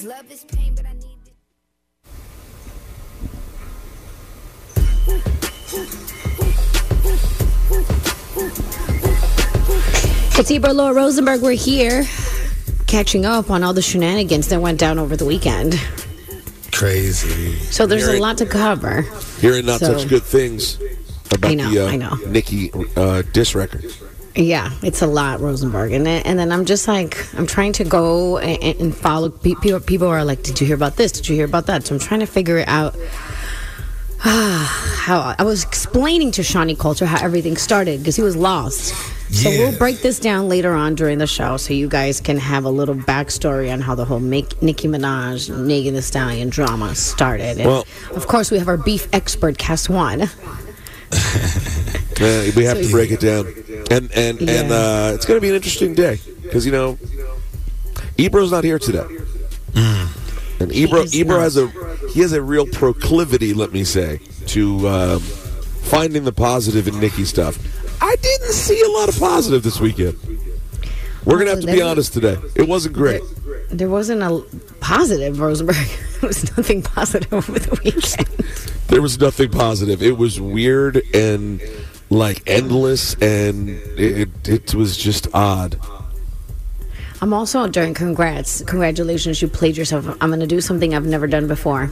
Cause love is pain, but I need it. It's Ebro Laura Rosenberg. We're here catching up on all the shenanigans that went down over the weekend. Crazy. So there's a lot to cover. Hearing not So- such good things about I know, the uh, I know. Nicki uh, diss record. Yeah, it's a lot, Rosenberg, and then, and then I'm just like I'm trying to go and, and follow people. People are like, "Did you hear about this? Did you hear about that?" So I'm trying to figure it out. how I was explaining to Shani Kulture how everything started because he was lost. So Yeah. we'll break this down later on during the show, so you guys can have a little backstory on how the whole Mick, Nicki Minaj, Megan Thee Stallion drama started. And Well- of course, we have our beef expert, Kast One. We have So- to break it down, and and and uh, it's going to be an interesting day because you know, Ebro's not here today, and Ebro Ebro has a he has a real proclivity, let me say, to um, finding the positive in Nicki stuff. I didn't see a lot of positive this weekend. We're gonna have to be honest today. It wasn't great. There wasn't a positive, Rosenberg. there was nothing positive over the weekend. There was nothing positive. It was weird and like endless, and it it was just odd. I'm also during congrats, congratulations, you played yourself. I'm going to do something I've never done before,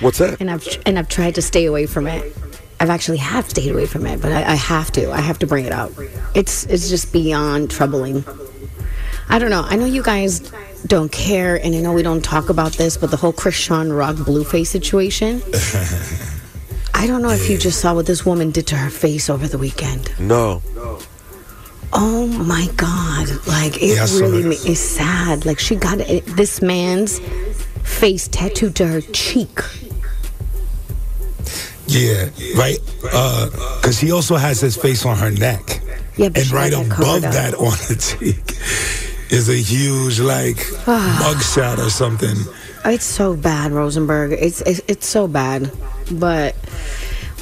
What's that? and I've and I've tried to stay away from it. I've actually have stayed away from it, but I, I have to. I have to bring it up. It's it's just beyond troubling. I don't know. I know you guys don't care, and I know we don't talk about this, but the whole Chrisean Rock Blueface situation. I don't know if you just saw what this woman did to her face over the weekend. No. Oh my God! Like it Yeah, I saw really ma- is sad. Like she got it, this man's face tattooed to her cheek. Yeah, right. Uh, because he also has his face on her neck, Yeah, but and she right had that above covered up. that on the cheek is a huge like ah. mugshot or something. It's so bad, Rosenberg. It's it's, it's so bad, but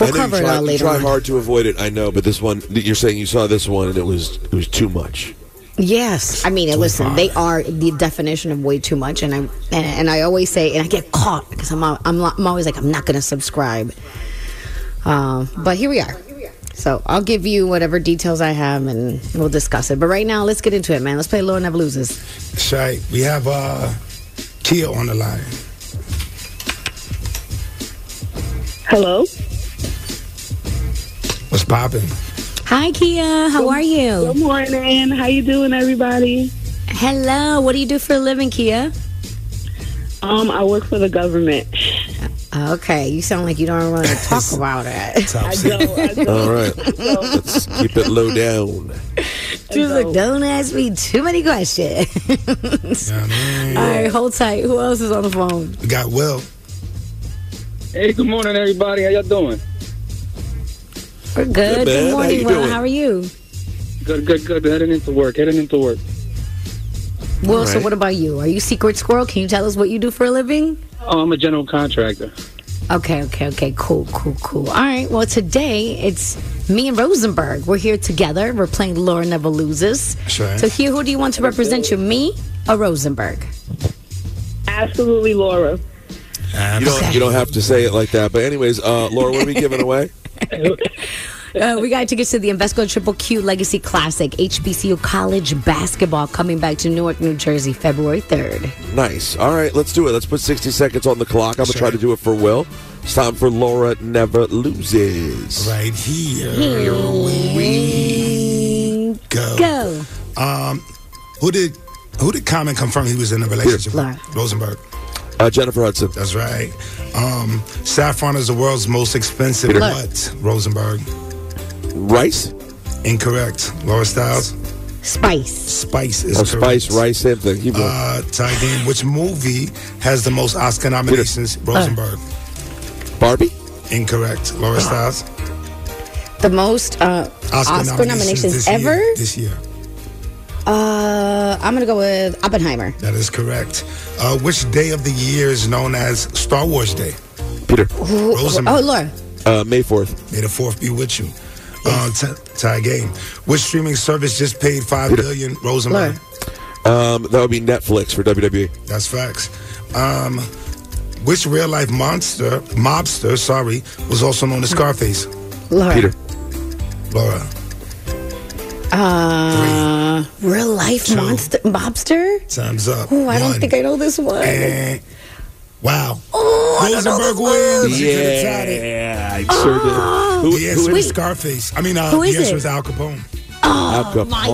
we'll cover you it try, all you later. try on. hard to avoid it. I know, but this one, you're saying you saw this one and it was it was too much. Yes, I mean, listen, they are the definition of way too much, and I and, and I always say, and I get caught because I'm I'm I'm always like I'm not going to subscribe. Um, but here we are. So I'll give you whatever details I have, and we'll discuss it. But right now, let's get into it, man. Let's play Laura Never Loses. Shy. We have uh, Kia on the line. Hello. What's popping? Hi, Kia. How are you? Good morning. How you doing, everybody? Hello. What do you do for a living, Kia? Um, I work for the government. Okay, you sound like you don't want to talk about it. I secret. go. I go. All right, let's keep it low down. She like, "Don't ask me too many questions." You know what I mean? All right, hold tight. Who else is on the phone? We got Will. Hey, good morning, everybody. How y'all doing? We're good. Good. Good morning, you Will. doing? How are you? Good, good, good. Heading into work. Heading into work. Will, so what about you? Are you Secret Squirrel? Can you tell us what you do for a living? Oh, I'm a general contractor. Okay, okay, okay. Cool, cool, cool. All right. Well, today it's me and Rosenberg. We're here together. We're playing Laura Never Loses. Sure. So here, who do you want to represent you, me or Rosenberg? Absolutely, Laura. You don't you don't have to say it like that. But anyways, uh, Laura, what are we giving away? Uh, we got tickets to the Invesco Triple Q Legacy Classic HBCU College Basketball coming back to Newark, New Jersey, February 3rd. Nice. All right, let's do it. Let's put 60 seconds on the clock. I'm gonna try to do it for Will. It's time for Laura never loses. Right here. We go. Go. Um, who did who did Common confirm he was in a relationship Laura. with? Rosenberg. Uh, Jennifer Hudson. That's right. Um, saffron is the world's most expensive Peter. what? Rosenberg. Rice. Incorrect. Laura Stylez. Spice. Spice is Oh, spice, rice, same thing. Keep going. Uh, tie game. Which movie has the most Oscar nominations? Rosenberg. Barbie. Incorrect. Laura Stylez. The most uh, Oscar, nominations, this ever? Year, this year. Uh, I'm going to go with Oppenheimer. That is correct. Uh, which day of the year is known as Star Wars Day? Peter. Rosenberg. Oh, Laura. Uh, May 4th. May the fourth be with you. Uh, t- tie game. Which streaming service just paid five billion? Rosenberg. Um, that would be Netflix for. WWE. That's facts. Um, which real life monster, mobster, sorry, was also known as Scarface? Laura. Peter. Laura. Uh, real life Two. monster mobster. Time's up. Oh, I don't think I know this one. And wow. oh, I don't know Rosenberg this one. wins. You could've tied it. Yeah, I sure did. Who, The answer is was Scarface. I mean, uh, Who is the answer it? was Al Capone. Al Oh my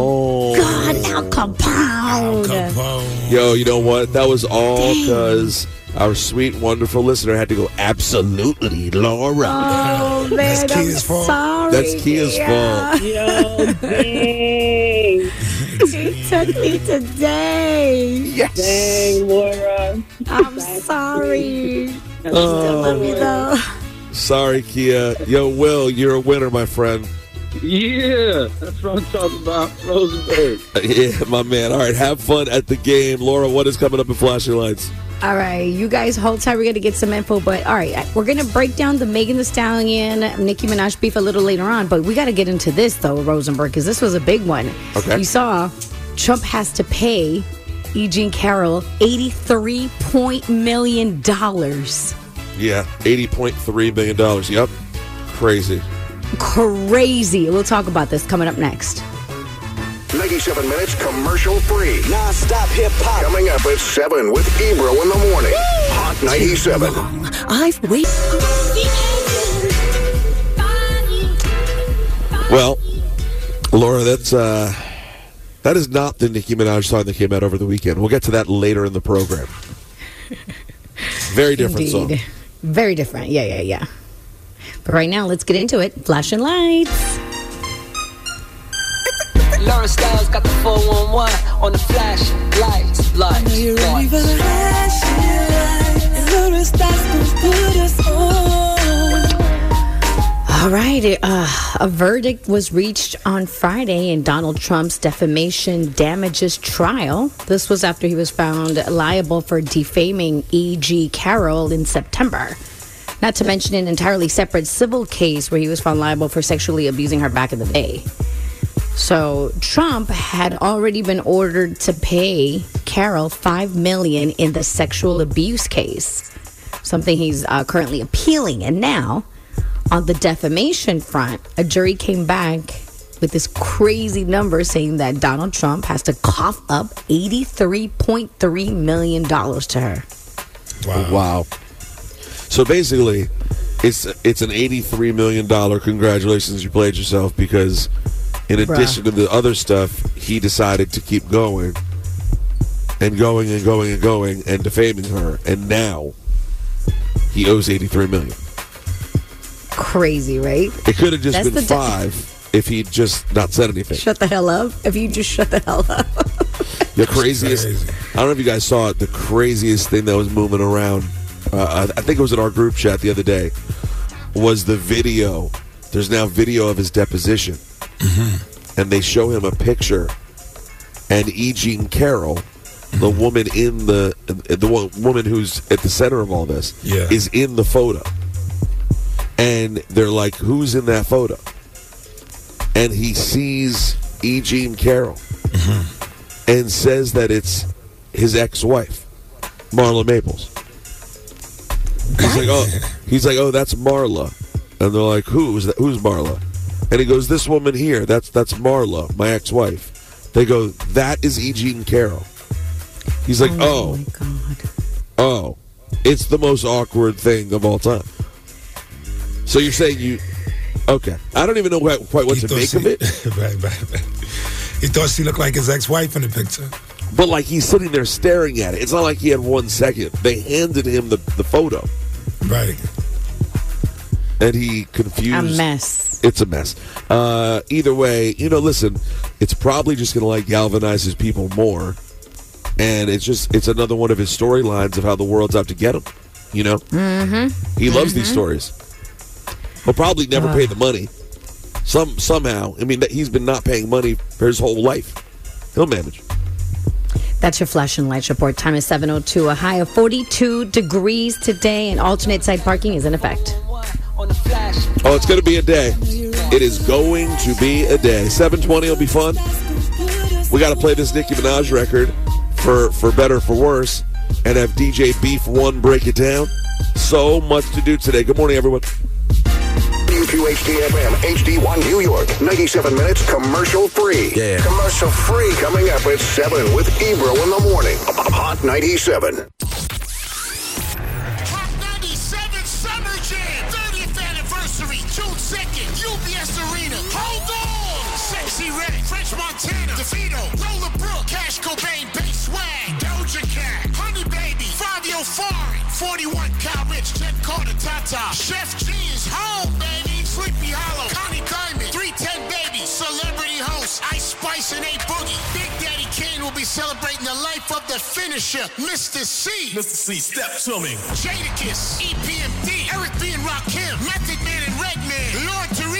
God, Al Capone. Al Capone. Yo, you know what? That was all because our sweet, wonderful listener had to go, absolutely, Laura. Oh man, That's I'm Kia's fault. sorry. That's Kia's Yeah. fault. Yo, dang. He took me today. Yes. Dang, Laura. I'm sorry. I still Oh, love you though. sorry, Kia. Yo, Will, you're a winner, my friend. Yeah, that's what I'm talking about. Rosenberg. Yeah, my man. All right, have fun at the game. Laura, what is coming up in Flashing Lights? All right, you guys hold tight. We're gonna get some info, but all right, we're gonna break down the Megan Thee Stallion, Nicki Minaj beef a little later on. But we got to get into this though, Rosenberg, because this was a big one. Okay. You saw Trump has to pay E. Jean Carroll eighty-three point million dollars. Yeah, $80.3 million. Yep. Crazy. Crazy. We'll talk about this coming up next. 97 minutes commercial free. Non-stop hip hop. Coming up at 7 with Ebro in the morning. Hot 97. I've waited. Well, Laura, that's uh that is not the Nicki Minaj song that came out over the weekend. We'll get to that later in the program. Very different Indeed. song. Very different. Yeah, yeah, yeah. But right now, let's get into it. Flashing lights. Laura Stylez got the 411 on the flash lights, lights, You ready for the flashing lights? Laura Stylez gonna put us on. All right. Uh, a verdict was reached on Friday in Donald Trump's defamation damages trial. This was after he was found liable for defaming E.G. Carroll in September. Not to mention an entirely separate civil case where he was found liable for sexually abusing her back in the day. So Trump had already been ordered to pay Carroll five million in the sexual abuse case, something he's uh, currently appealing. And now, on the defamation front, a jury came back with this crazy number saying that Donald Trump has to cough up $83.3 million to her. Wow. Wow. So basically, it's it's an eighty-three million dollar congratulations you played yourself because, in Bruh. addition to the other stuff, he decided to keep going, and going and going and going and defaming her, and now he owes eighty-three million. Crazy, right? It could have just That's been the de- five if he'd just not said anything. Shut the hell up. If you just shut the hell up. The craziest. crazy. I don't know if you guys saw it. The craziest thing that was moving around. Uh, I think it was in our group chat the other day. Was the video? There's now video of his deposition, mm-hmm. and they show him a picture, and E. Jean Carroll, the mm-hmm. woman in the the woman who's at the center of all this, Yeah. is in the photo, and they're like, "Who's in that photo?" And he sees E. Jean Carroll mm-hmm. and says that it's his ex-wife, Marla Maples. He's like, oh, he's like, oh, that's Marla, and they're like, who's that? Who's Marla? And he goes, this woman here, that's that's Marla, my ex-wife. They go, that is E. Jean Carroll. He's like, oh oh, my God. oh, it's the most awkward thing of all time. So you're saying you, okay? I don't even know quite, quite what He to make she- of it. right, right, right. He thought she looked like his ex-wife in the picture. But like he's sitting there staring at it. It's not like he had one second. They handed him the, the photo, Right. And he confused. A mess. It's a mess. Uh, either way, you know, listen, it's probably just going to like galvanize his people more, and it's just it's another one of his storylines of how the world's out to get him. You know, mm-hmm. he loves these stories. He'll probably never pay the money. Some somehow, I mean, he's been not paying money for his whole life. He'll manage. That's your flash and lights report. Time is 7.02. A high of 42 degrees today, and alternate side parking is in effect. On the flash. Oh, it's going to be a day. It is going to be a day. 720 will be fun. Stars gonna put us We got to play this Nicki Minaj record for for better or for worse, and have DJ Beef One break it down. So much to do today. Good morning, everyone. WQHT-FM, HD1 New York, 97 minutes commercial free. Yeah. Commercial free coming up at 7 with Ebro in the morning. Hot 97. Montana, DeVito, Lola Brooke, Cash Cobain, Bass Swag, Doja Cat, Honey Baby, Fabio Foreign, 41 Cal Rich, Jet Carter, Tata, Sheff G is home, baby, Sleepy Hollow, Connie Diamond, 310 Baby, Celebrity Host, Ice Spice and A Boogie. Big Daddy Kane will be celebrating the life of the finisher, Mr. Cee. Mr. Cee, step to me. Jadakiss, EPMD, Eric B. and Rakim, Method Man and Redman, Lord Tariq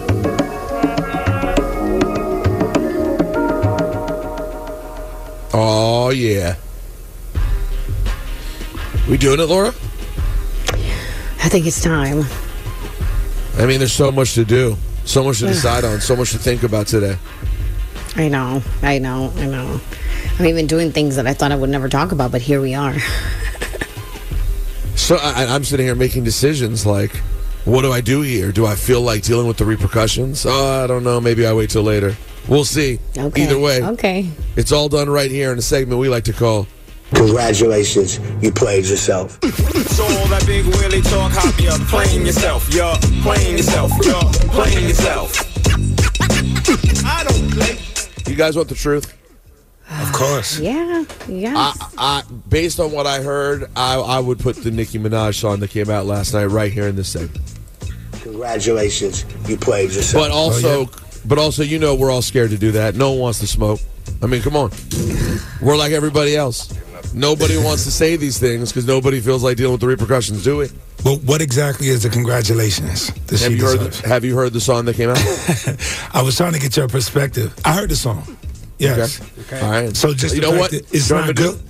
Oh yeah. We doing it, Laura? I think it's time. I mean, there's so much to do, so much to decide on, so much to think about today. I know, I know, I know. I'm even doing things that I thought I would never talk about, but here we are. So I, I'm sitting here making decisions like, what do I do here? Do I feel like dealing with the repercussions? Oh, I don't know. Maybe I wait till later. We'll see. Okay. Either way, Okay. it's all done right here in a segment we like to call. Congratulations, you played yourself. So all that big willy talk, hop me up, playing yourself, you're playing yourself, you're playing yourself. I don't play. You guys want the truth? Of course. Yeah. Yes. I, I, based on what I heard, I, I would put the Nicki Minaj song that came out last night right here in this segment. Congratulations, you played yourself. But also, oh, but also, you know, we're all scared to do that. No one wants to smoke. I mean, come on. We're like everybody else. Nobody wants to say these things because nobody feels like dealing with the repercussions, do we? Well, what exactly is the congratulations? that Have she you heard? The, have you heard the song that came out? I was trying to get your perspective. I heard the song. Yes. Okay. All right. So just you the know fact what? that it's You know what not I'm good.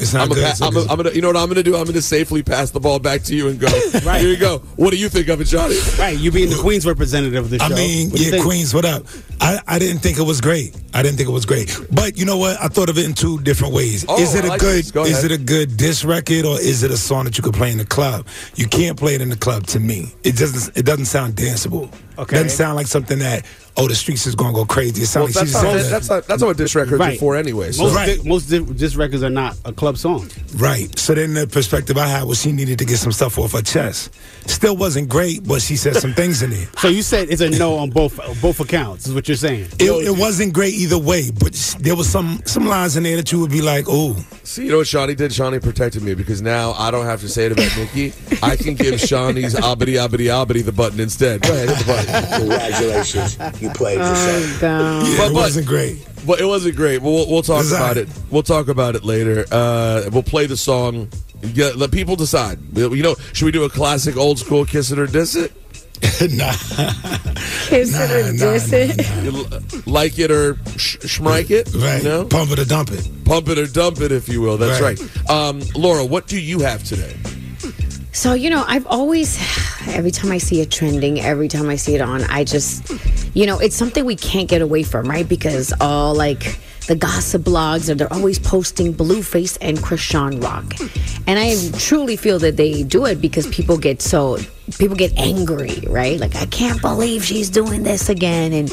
It's not I'm good. gonna, so I'm, gonna, just- I'm gonna, you know what I'm gonna do? I'm gonna safely pass the ball back to you and go. Right. Here you go. What do you think of it, Johnny? Right, you being the Queens representative of the show. I mean, What yeah, think? Queens, what up? I, I didn't think it was great. I didn't think it was great. But you know what? I thought of it in two different ways. Oh, is it I a like good. Go is it a good diss record or is it a song that you could play in the club? You can't play it in the club to me. It doesn't it doesn't sound danceable. Okay. Doesn't sound like something that oh the streets is gonna go crazy. It Well, sounds like that's she not, that's not that's not what diss records are for anyway. So. Most, Right. di- most di- disc records are not a club song. Right. So then the perspective I had was she needed to get some stuff off her chest. Still wasn't great, but she said some things in it. So you said it's a no on both both accounts. Is what you're saying? It, it wasn't great either way, but there was some some lines in there that you would be like, "Oh, See, you know what Shani did? Shani protected me because now I don't have to say it about Nicki. I can give Shani's abity abity abity the button instead. Go ahead, hit the button. Congratulations, you played yourself. God. yeah, But- it but- wasn't great." But it wasn't great. But we'll, we'll talk It's about it. We'll talk about it later. Uh, we'll play the song. Yeah, let people decide. You know, should we do a classic old school kiss it or diss it? nah, Kiss nah, it or nah, diss nah, it. nah. You Like it or sh- schmike it? Right. You know? Pump it or dump it. Pump it or dump it, if you will. That's right. Right. Um, Laura, what do you have today? So, you know, I've always, every time I see it trending, every time I see it on, I just, you know, it's something we can't get away from, right? Because all like the gossip blogs are, they're always posting Blueface and Chrisean Rock. And I truly feel that they do it because people get so, people get angry, right? Like, I can't believe she's doing this again. And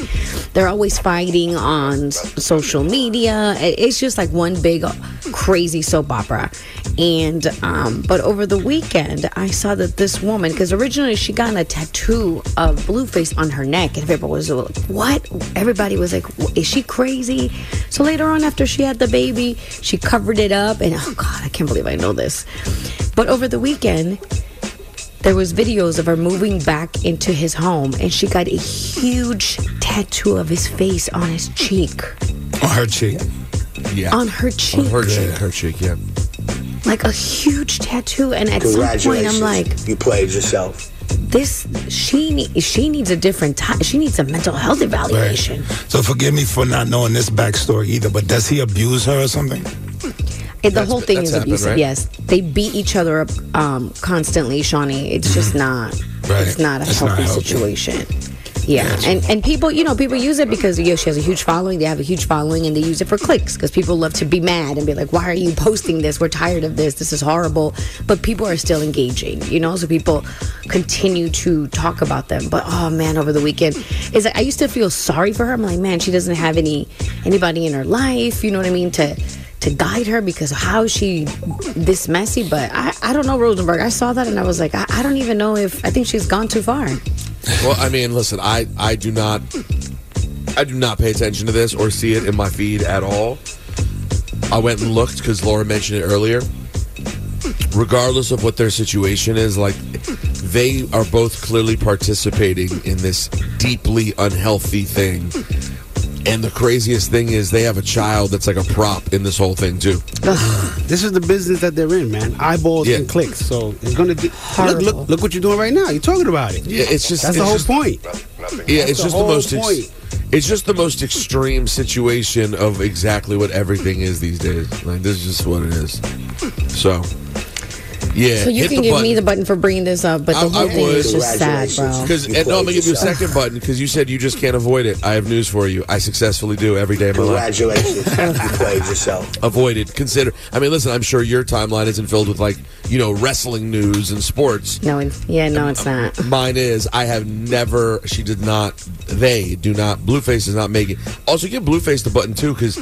they're always fighting on social media. It's just like one big crazy soap opera. And, um, but over the weekend, I saw that this woman, because originally she got a tattoo of Blueface on her neck, and everybody was like, "What?" Everybody was like, "Is she crazy?" So later on, after she had the baby, she covered it up, and oh god, I can't believe I know this. But over the weekend, there was videos of her moving back into his home, and she got a huge tattoo of his face on his cheek. On her cheek. Yeah. on her cheek, On her cheek. Her cheek, yeah. Like a huge tattoo. And at some point, I'm like, you played yourself. this she she needs a different type. She needs a mental health evaluation. So forgive me for not knowing this backstory either, but does he abuse her or something? It, the That's- whole thing is happened, abusive. right? Yes, they beat each other up um, constantly, Shani. It's just not. Mm-hmm. Right. It's not a It's not healthy healthy. situation. Yeah, and and people, you know, people use it because yeah, she has a huge following. They have a huge following, and they use it for clicks because people love to be mad and be like, "Why are you posting this? We're tired of this. This is horrible." But people are still engaging, you know. So people continue to talk about them. But oh man, over the weekend, is like, I used to feel sorry for her. I'm like, man, she doesn't have any anybody in her life. You know what I mean? To to guide her because how is she this messy? But I I don't know Rosenberg. I saw that and I was like, I, I don't even know if I think she's gone too far. Well, I mean, listen, I I do not I do not pay attention to this or see it in my feed at all. I went and looked because Laura mentioned it earlier. Regardless of what their situation is, like they are both clearly participating in this deeply unhealthy thing. And the craziest thing is they have a child that's like a prop in this whole thing too. This is the business that they're in, man. Eyeballs and clicks. So it's gonna do, look, look, look what you're doing right now. You're talking about it. Yeah, it's just that's it's the whole just- point. Yeah, That's it's the just the whole most. Ex- point. it's just the most extreme situation of exactly what everything is these days. Like this is just what it is. So, yeah. So you can give button. me the button for bringing this up, but the I, whole I thing would is just sad, bro. Because and no, I'm gonna give you a second button because you said you just can't avoid it. I have news for you. I successfully do every day of my life. Congratulations. you played yourself. Avoided. Consider. I mean, listen. I'm sure your timeline isn't filled with like you know wrestling news and sports. No, it's, yeah, no, it's um, not. Mine is. I have never. She did not. They do not. Blueface does not make it. Also, give Blueface the button too, because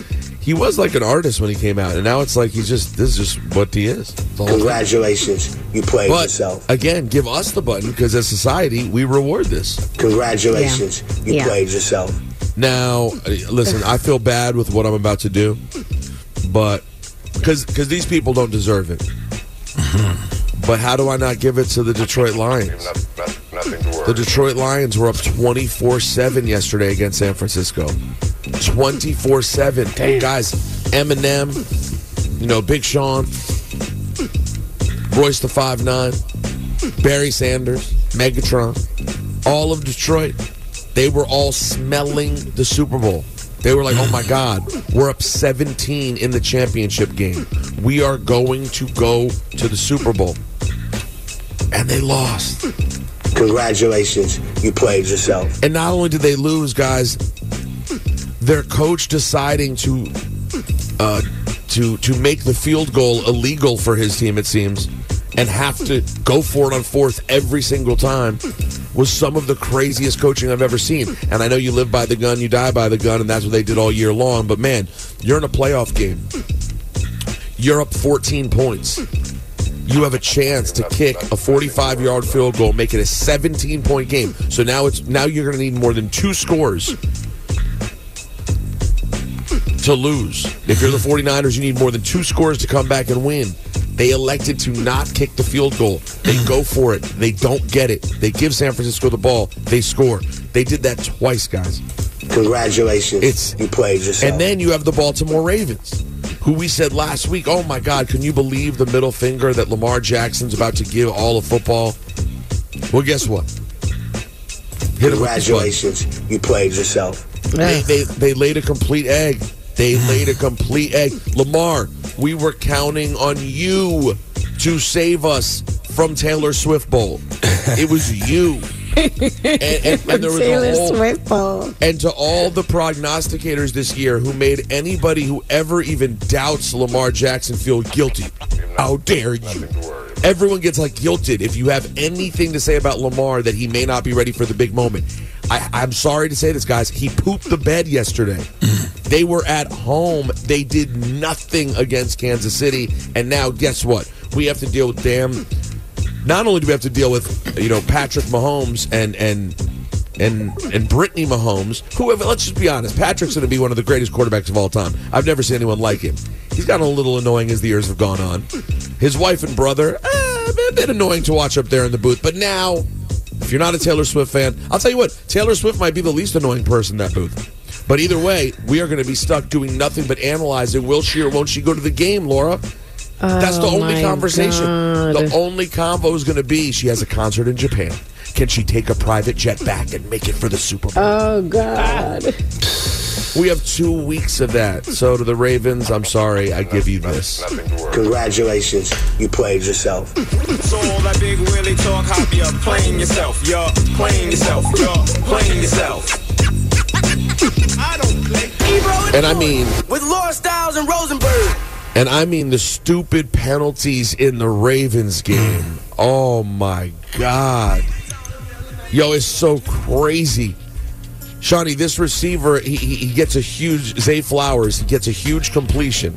he was like an artist when he came out, and now it's like he's just. This is just what he is. The thing. Congratulations. You played But yourself. again, give us the button because as society, we reward this. Congratulations. You Yeah. played yourself. Now, listen, I feel bad with what I'm about to do, but because because these people don't deserve it. But how do I not give it to the Detroit Lions? The Detroit Lions were up 24 7 yesterday against San Francisco. 24 7. Guys, Eminem, you know, Big Sean, Royce the 5 9, Barry Sanders, Megatron, all of Detroit, they were all smelling the Super Bowl. They were like, oh my God, we're up 17 in the championship game. We are going to go to the Super Bowl. And they lost. Congratulations. You played yourself. And not only did they lose, guys, their coach deciding to uh, to to make the field goal illegal for his team, it seems, and have to go for it on fourth every single time was some of the craziest coaching I've ever seen. And I know you live by the gun, you die by the gun, and that's what they did all year long. But man, you're in a playoff game. You're up 14 points. You have a chance to kick a 45 yard field goal, make it a 17 point game. So now it's now you're going to need more than two scores to lose. If you're the 49ers, you need more than two scores to come back and win. They elected to not kick the field goal. They go for it. They don't get it. They give San Francisco the ball. They score. They did that twice, guys. Congratulations. It's you played yourself. And then you have the Baltimore Ravens, who we said last week, oh my God, can you believe the middle finger that Lamar Jackson's about to give all of football? Well, guess what? Hit him with this button. Congratulations. You played yourself. They, they, they laid a complete egg. They laid a complete egg. Lamar, we were counting on you to save us from Taylor Swift Bowl. It was you. and, and, and there was Taylor a whole, Swift Bowl. and to all the prognosticators this year who made anybody who ever even doubts Lamar Jackson feel guilty. How dare you? Everyone gets like guilted if you have anything to say about Lamar that he may not be ready for the big moment. I, I'm sorry to say this, guys. He pooped the bed yesterday. They were at home. They did nothing against Kansas City. And now, guess what? We have to deal with damn. Not only do we have to deal with, you know, Patrick Mahomes and and and and Brittany Mahomes, who let's just be honest, Patrick's going to be one of the greatest quarterbacks of all time. I've never seen anyone like him. He's gotten a little annoying as the years have gone on. His wife and brother, eh, a bit annoying to watch up there in the booth. But now, if you're not a Taylor Swift fan, I'll tell you what, Taylor Swift might be the least annoying person in that booth. But either way, we are going to be stuck doing nothing but analyzing. Will she or won't she go to the game, Laura? That's the Oh, only conversation. God. The only convo is going to be she has a concert in Japan. Can she take a private jet back and make it for the Super Bowl? Oh God. we have two weeks of that. So to the Ravens, I'm sorry, I give you this. Congratulations, you played yourself. So all that big Willie talk, hop you playing yourself, you're playing yourself, you're playing yourself. I don't play. And I mean, With Laura Stylez and Rosenberg. and I mean the stupid penalties in the Ravens game. Oh my God. Yo, it's so crazy. Shani, this receiver, he, he he gets a huge, Zay Flowers, he gets a huge completion.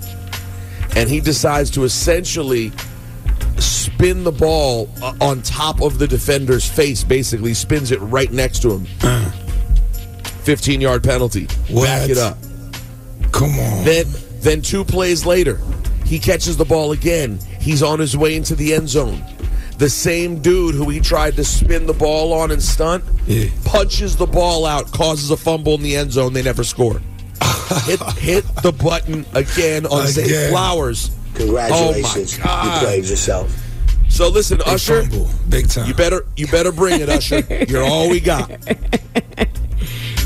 And he decides to essentially spin the ball uh, on top of the defender's face, basically, spins it right next to him. 15 yard penalty. Back it up. Come on. Then, then two plays later, he catches the ball again. He's on his way into the end zone. The same dude who he tried to spin the ball on and stunt punches the ball out, causes a fumble in the end zone. They never score. hit, hit the button again on Zay Again. Flowers. Congratulations, Oh, my you God. played yourself. So listen, Big Usher, fumble. Big time. you better you better bring it, Usher. You're all we got.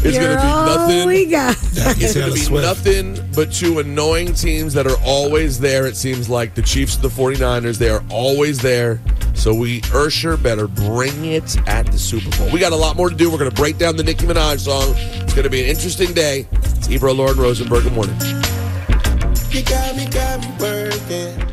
It's gonna be nothing. we got. It's going to be Swift. nothing but two annoying teams that are always there. It seems like the Chiefs and the 49ers, they are always there. So we, Usher, better bring it at the Super Bowl. We got a lot more to do. We're going to break down the Nicki Minaj song. It's going to be an interesting day. It's Ebro, Lauren Rosenberg. Good morning. You got me, got me working.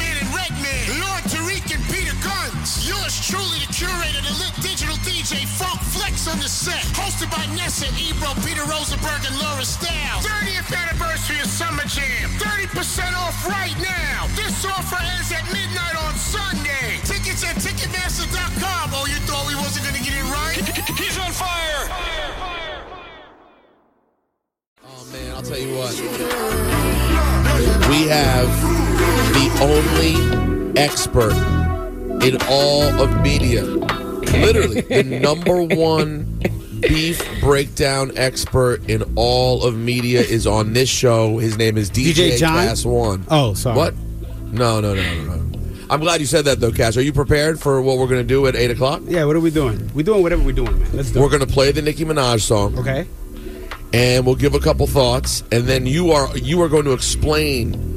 Yours truly, the curator, the lit digital DJ, Funk Flex on the set. Hosted by Nessa, Ebro, Peter Rosenberg, and Laura Stylez. 30th anniversary of Summer Jam. 30% off right now. This offer ends at midnight on Sunday. Tickets at Ticketmaster.com. Oh, you thought we wasn't going to get it right? He's on fire. Oh, man, I'll tell you what. We have the only expert in all of media. Literally, the number one beef breakdown expert in all of media is on this show. His name is DJ, DJ John? One. Oh, sorry. What? No, no, no, no, no. I'm glad you said that though, Kast. Are you prepared for what we're going to do at eight o'clock? Yeah, what are we doing? We're doing whatever we're doing, man. Let's do We're it. to play the Nicki Minaj song. Okay. and we'll give a couple thoughts, and then you are you are going to explain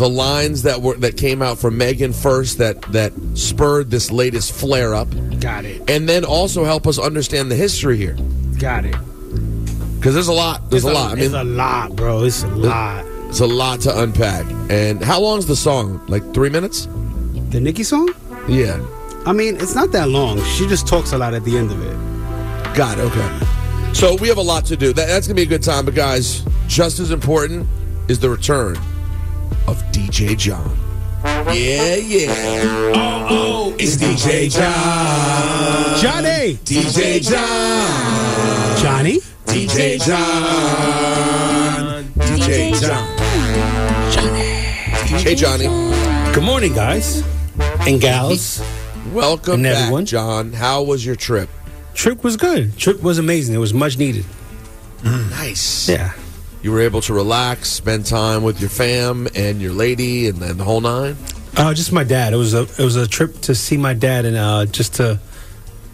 the lines that were that came out from Megan first that that spurred this latest flare up, Got it. and then also help us understand the history here Got it. because there's a lot. There's It's a lot. I mean, it's a lot, bro. It's a lot. it's a lot to unpack. And how long's the song? Like three minutes? The Nicki song? Yeah. I mean, it's not that long. She just talks a lot at the end of it. Got it. Okay. So we have a lot to do. That, that's gonna be a good time. But guys, just as important is the return of DJ John. Yeah, yeah. Oh, oh, it's DJ John. Johnny! DJ John. Johnny? DJ John. DJ John. Johnny. Hey, Johnny. Good morning, guys and gals. Welcome And back, everyone. John. How was your trip? Trip was good. Trip was amazing. It was much needed. Nice. Yeah. You were able to relax, spend time with your fam and your lady, and then the whole nine. Uh, just my dad. It was a it was a trip to see my dad and uh, just to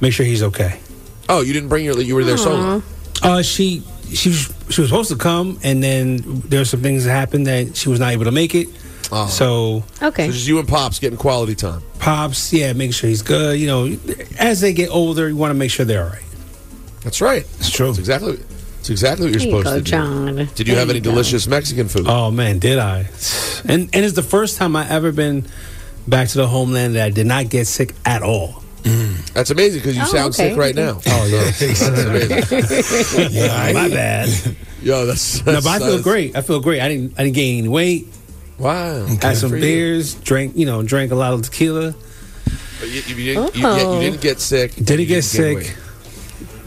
make sure he's okay. Oh, you didn't bring your. You were there solo. Uh, she she was, she was supposed to come, and then there were some things that happened that she was not able to make it. Oh. So Okay. So just you and pops getting quality time. pops, yeah, make sure he's good. You know, as they get older, you want to make sure they're all right. That's right. That's true. That's exactly. It's exactly what you're There you supposed go, to do. John. Did you There have any you delicious Mexican food? Oh man, did I? And and it's the first time I ever been back to the homeland that I did not get sick at all. Mm. That's amazing because you Oh, sound okay. sick right now. Oh yeah, That's amazing. yeah my bad. Yo, that's, No, but I feel that's- great. I feel great. I didn't. I didn't gain any weight. Wow. Had some for you. beers. Drank. You know, drank a lot of tequila. But you, you, didn't, you, you didn't get sick. Didn't You get sick. weight.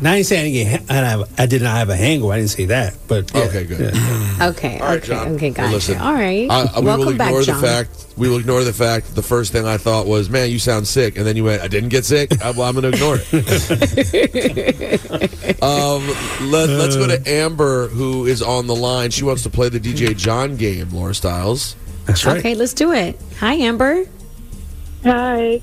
Now I didn't say I didn't get. I, have, I did not have a hangover. I didn't say that. But yeah, Okay, good. yeah. Okay, All right, okay, John. okay, Well, gotcha. listen, All right. I, I- we Welcome will back, ignore John. the fact. We will ignore the fact. that The first thing I thought was, "Man, you sound sick," and then you went, "I didn't get sick." I, well, I'm going to ignore it. um, let, let's go to Amber, who is on the line. She wants to play the DJ John game, Laura Stylez. That's right. Okay, let's do it. Hi, Amber. Hi.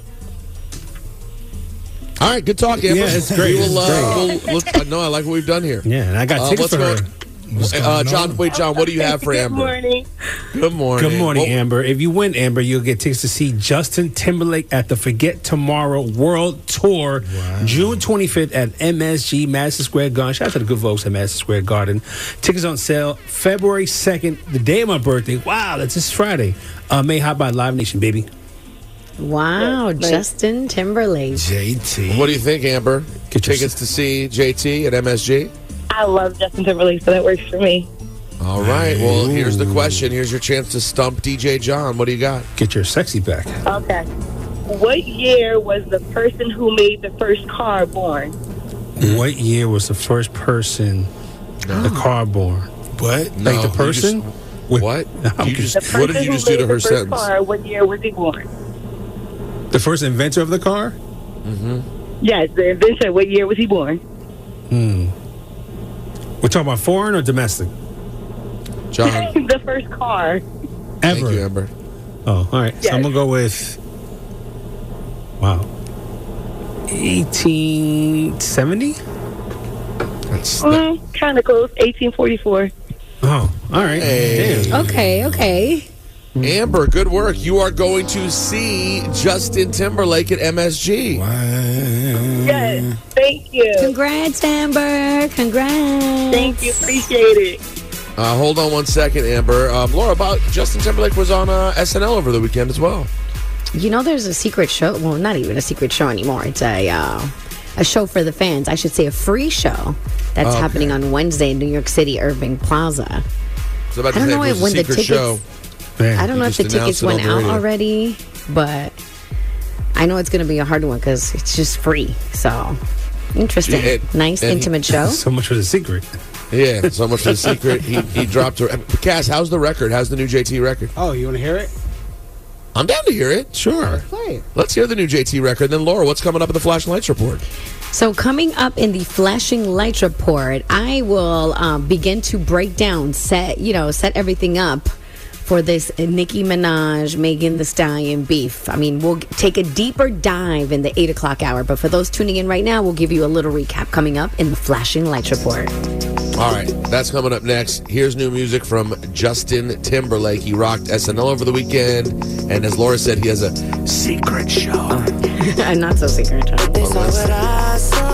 All right, good talk, Amber. Yeah, it's great. We will, It's uh, great. we'll look, uh, no, I like what we've done here. Yeah, and I got Uh, tickets let's for her. Uh, John, wait, John, what do you have for Good Amber? Good morning. Good morning. Good morning, What- Amber. If you win, Amber, you'll get tickets to see Justin Timberlake at the Forget Tomorrow World Tour, June 25th at MSG Madison Square Garden. Shout out to the good folks at Madison Square Garden. Tickets on sale February 2nd, the day of my birthday. Wow, that's this Friday. Uh, May hop by Live Nation, baby. Wow, Justin Timberlake. JT. What do you think, Amber? Get your- Tickets to see JT at MSG? I love Justin Timberlake, so that works for me. All right. Well, here's the question. Here's your chance to stump DJ John. What do you got? Get your sexy back. Okay. What year was the person who made the first car born? What year was the first person, the car born? What? Like No, the you person? What? You just, The person what did you who just do made to her the first sentence? car, what year was he born? The first inventor of the car? Mm-hmm. Yes, the inventor. What year was he born? Hmm. We're talking about foreign or domestic? John. the first car. Ever. Thank you, Amber. Oh, all right. So I'm gonna go with wow, 1870. That's Mm, kind of close. 1844. Oh, all right. Hey. Damn. Okay, okay. Amber, good work. You are going to see Justin Timberlake at MSG. Yes. Thank you. Congrats, Amber. Congrats. Thank you. Appreciate it. Uh, hold on one second, Amber. Um, Laura, about Justin Timberlake was on uh, SNL over the weekend as well. You know, there's a secret show. Well, not even a secret show anymore. It's a uh, a show for the fans. I should say a free show that's Okay. happening on Wednesday in New York City, Irving Plaza. So about I don't know it was when the secret tickets. Show. Man, I don't know if the tickets went the out radio. already, but I know it's going to be a hard one because it's just free. So interesting, Yeah, and- nice, and he- intimate show. So much for the secret. Yeah, so much for the secret. He, he dropped her. Kast, how's the record? How's the new JT record? Oh, you want to hear it? I'm down to hear it. Sure. Play it. Let's hear the new JT record. Then, Laura, what's coming up in the Flashing Lights report? So, coming up in the flashing lights report, I will um, begin to break down, set you know, set everything up for this Nicki Minaj, Megan Thee Stallion beef. I mean, we'll take a deeper dive in the eight o'clock hour, but for those tuning in right now, we'll give you a little recap coming up in the flashing lights report. All right, that's coming up next. Here's new music from Justin Timberlake. He rocked SNL over the weekend, and as Laura said, he has a secret show. Not so secret. Huh?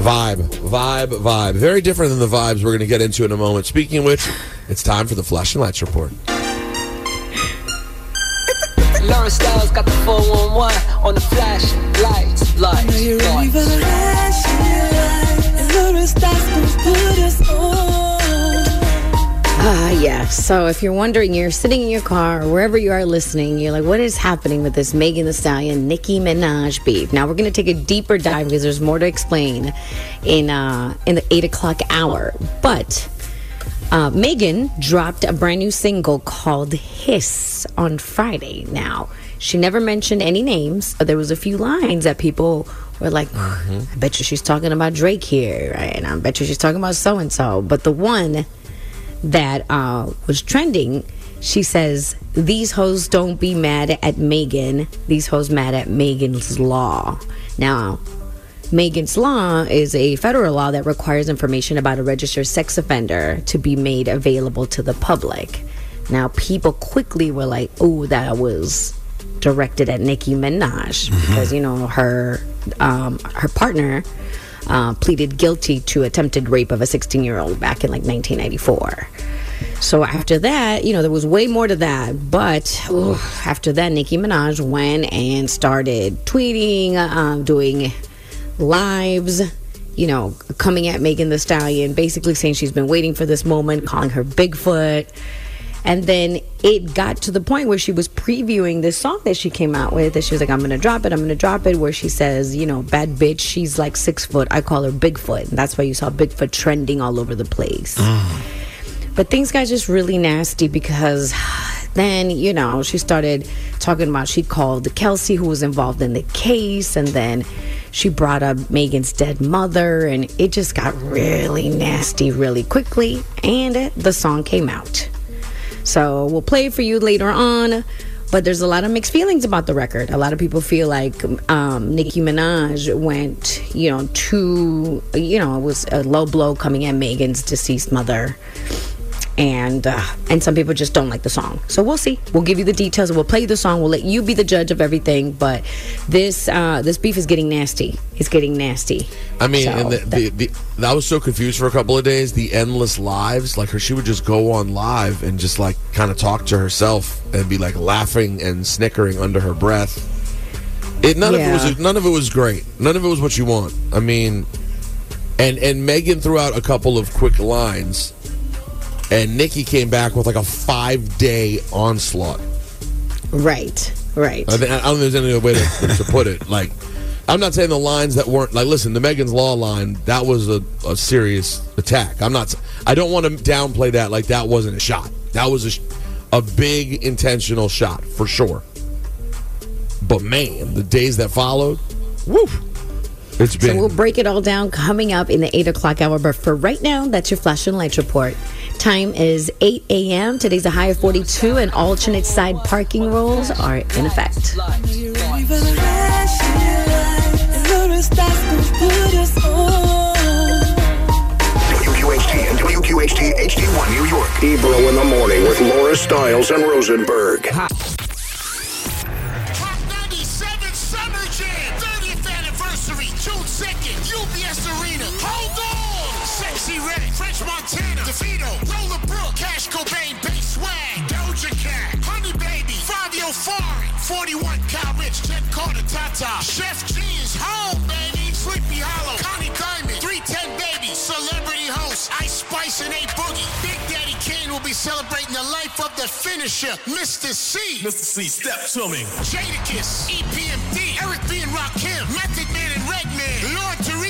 Vibe, vibe, vibe. Very different than the vibes we're going to get into in a moment. Speaking of which, it's time for the Flashing Lights report. Laura Stylez got the 411 on the flash lights, lights, Are you ready for the lights. flashing light? And Laura Stylez gonna put us on. Ah, yeah. So if you're wondering, you're sitting in your car or wherever you are listening, you're like, what is happening with this Megan Thee Stallion, Nicki Minaj beef? Now we're going to take a deeper dive because there's more to explain in uh, in the eight o'clock hour. But uh, Megan dropped a brand new single called Hiss on Friday. Now, she never mentioned any names, but there was a few lines that people were like, I bet you she's talking about Drake here, right? And I bet you she's talking about so and so. But the one that uh, was trending, she says, These hoes don't be mad at Megan. These hoes mad at Megan's Law. Now, Megan's Law is a federal law that requires information about a registered sex offender to be made available to the public. Now, people quickly were like, oh, that was directed at Nicki Minaj because, you know, her, um, her partner uh, pleaded guilty to attempted rape of a 16 year old back in like 1994. So after that, you know, there was way more to that. But after that, Nicki Minaj went and started tweeting, um, doing lives, you know, coming at Megan Thee Stallion, basically saying she's been waiting for this moment, calling her Bigfoot. And then it got to the point where she was previewing this song that she came out with. And she was like, I'm going to drop it. I'm going to drop it. Where she says, you know, bad bitch, she's like six foot. I call her Bigfoot. And that's why you saw Bigfoot trending all over the place. Mm. But things got just really nasty because then, you know, she started talking about she called Kelsey, who was involved in the case, and then she brought up Megan's dead mother, and it just got really nasty really quickly. And the song came out. So we'll play for you later on. But there's a lot of mixed feelings about the record. A lot of people feel like um, Nicki Minaj went, you know, too, you know, it was a low blow coming at Megan's deceased mother and uh, and some people just don't like the song. So we'll see. We'll give you the details. We'll play the song. We'll let you be the judge of everything. But this uh, this beef is getting nasty. It's getting nasty. I mean, So and the, the, the, I was so confused for a couple of days. The endless lives, like her, she would just go on live and just like kind of talk to herself and be like laughing and snickering under her breath. It none of it was none of it was great. None of it was what you want. I mean, and and Megan threw out a couple of quick lines, and Nicki came back with like a five day onslaught. Right. Right. I, think, I don't think there's any other way to, to put it. Like, I'm not saying the lines that weren't like. Listen, the Megan's Law line that was a, a serious attack. I'm not. I don't want to downplay that. Like that wasn't a shot. That was a, a big intentional shot for sure. But man, the days that followed, woo, it's So been. we'll break it all down coming up in the 8 o'clock hour. But for right now, that's your flash and Light report. Time is 8 a.m. Today's a high of 42, and alternate side parking rules are in effect. WQHT and WQHT HD1 New York. Ebro in the morning with Laura Stylez and Rosenberg. Montana, DeVito, Lola Brooke, Cash Cobain, Bass Swag, Doja Cat, Honey Baby, Fabio Foreign, 41 Cal Rich, Jen Carter, Tata, Sheff G is home, baby, Sleepy Hollow, Connie Diamond, 310 Baby, Celebrity Host, Ice Spice and A Boogie. Big Daddy Kane will be celebrating the life of the finisher, Mr. Cee. Mr. Cee, step to me. Jadakiss, EPMD, Eric B. and Rakim, Method Man and Redman, Lord Tariq and Peter Gunz.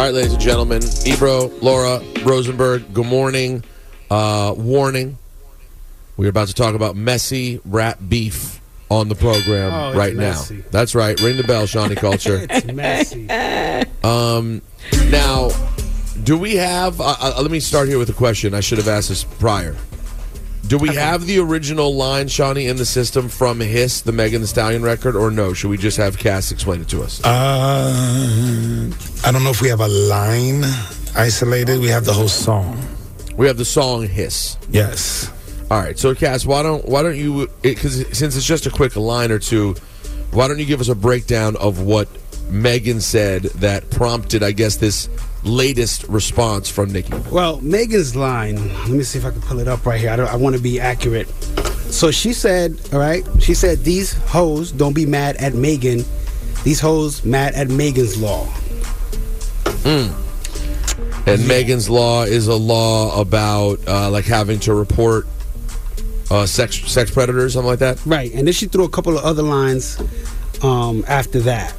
All right, ladies and gentlemen, Ebro, Laura, Rosenberg, good morning. Uh, warning. We're about to talk about messy rap beef on the program Oh, right messy. now. That's right. Ring the bell, Shani Kulture. It's messy. Um, now, do we have? Uh, uh, let me start here with a question. I should have asked this prior. Do we have the original line, Shani, in the system from Hiss, the Megan Thee Stallion record, or no? Should we just have Kast explain it to us? Uh, I don't know if we have a line isolated. We have the whole song. We have the song Hiss. Yes. All right. So, Kast, why don't why don't you? Because since it's just a quick line or two, why don't you give us a breakdown of what Megan said that prompted, I guess, this latest response from Nicki? Well, Megan's line, let me see if I can pull it up right here. I, don't- I want to be accurate. So she said, all right, she said, these hoes don't be mad at Megan. These hoes mad at Megan's law. And Megan's law is a law about uh, like having to report uh, sex sex predators, something like that. Right. And then she threw a couple of other lines um, after that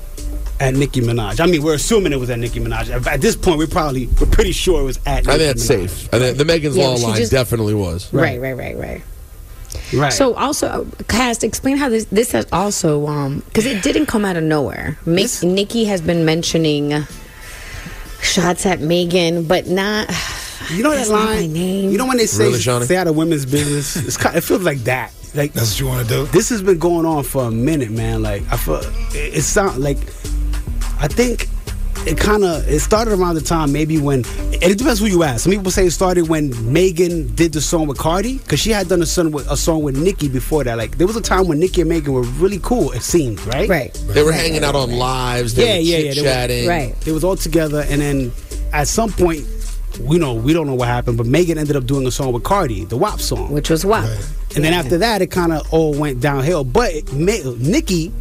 at Nicki Minaj. I mean, we're assuming it was at Nicki Minaj. At this point, we're probably, we're pretty sure it was at I Nicki think that's safe. I think the Megan's Yeah, law line just- definitely was. Right, right, right, right. Right. So also, Kast explain how this this has also um because it didn't come out of nowhere. Mick, Nicki has been mentioning shots at Megan, but not. You know that line? You know when they say Really, Shani? stay out of women's business? It's kind, it feels like that. Like that's what you want to do. This has been going on for a minute, man. Like I feel it, it sound like I think it kind of it started around the time maybe when and it depends who you ask. Some people say it started when Megan did the song with Cardi because she had done a song with a song with Nicki before that. Like there was a time when Nicki and Megan were really cool. It seemed right. Right. They were hanging out on lives. They yeah, were yeah, yeah. chit-chatting. They were, They was all together, and then at some point, we know we don't know what happened, but Megan ended up doing a song with Cardi, the WAP song, which was WAP. And then after that, it kind of all went downhill. But it ma- Nicki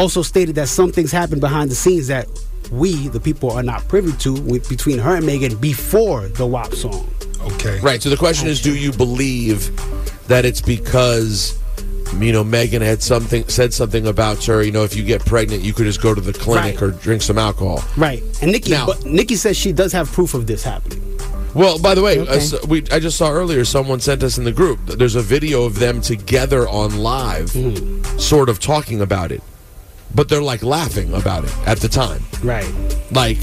also stated that some things happened behind the scenes that we, the people, are not privy to with, between her and Megan before the WAP song. Okay. Right. So the question is, do you believe that it's because you know Megan had something said something about her? You know, if you get pregnant, you could just go to the clinic or drink some alcohol. Right. And Nicki, Now- but Nicki says she does have proof of this happening. Well, by the way, Okay. uh, we I just saw earlier someone sent us in the group. There's a video of them together on live, sort of talking about it, but they're like laughing about it at the time. Right. Like,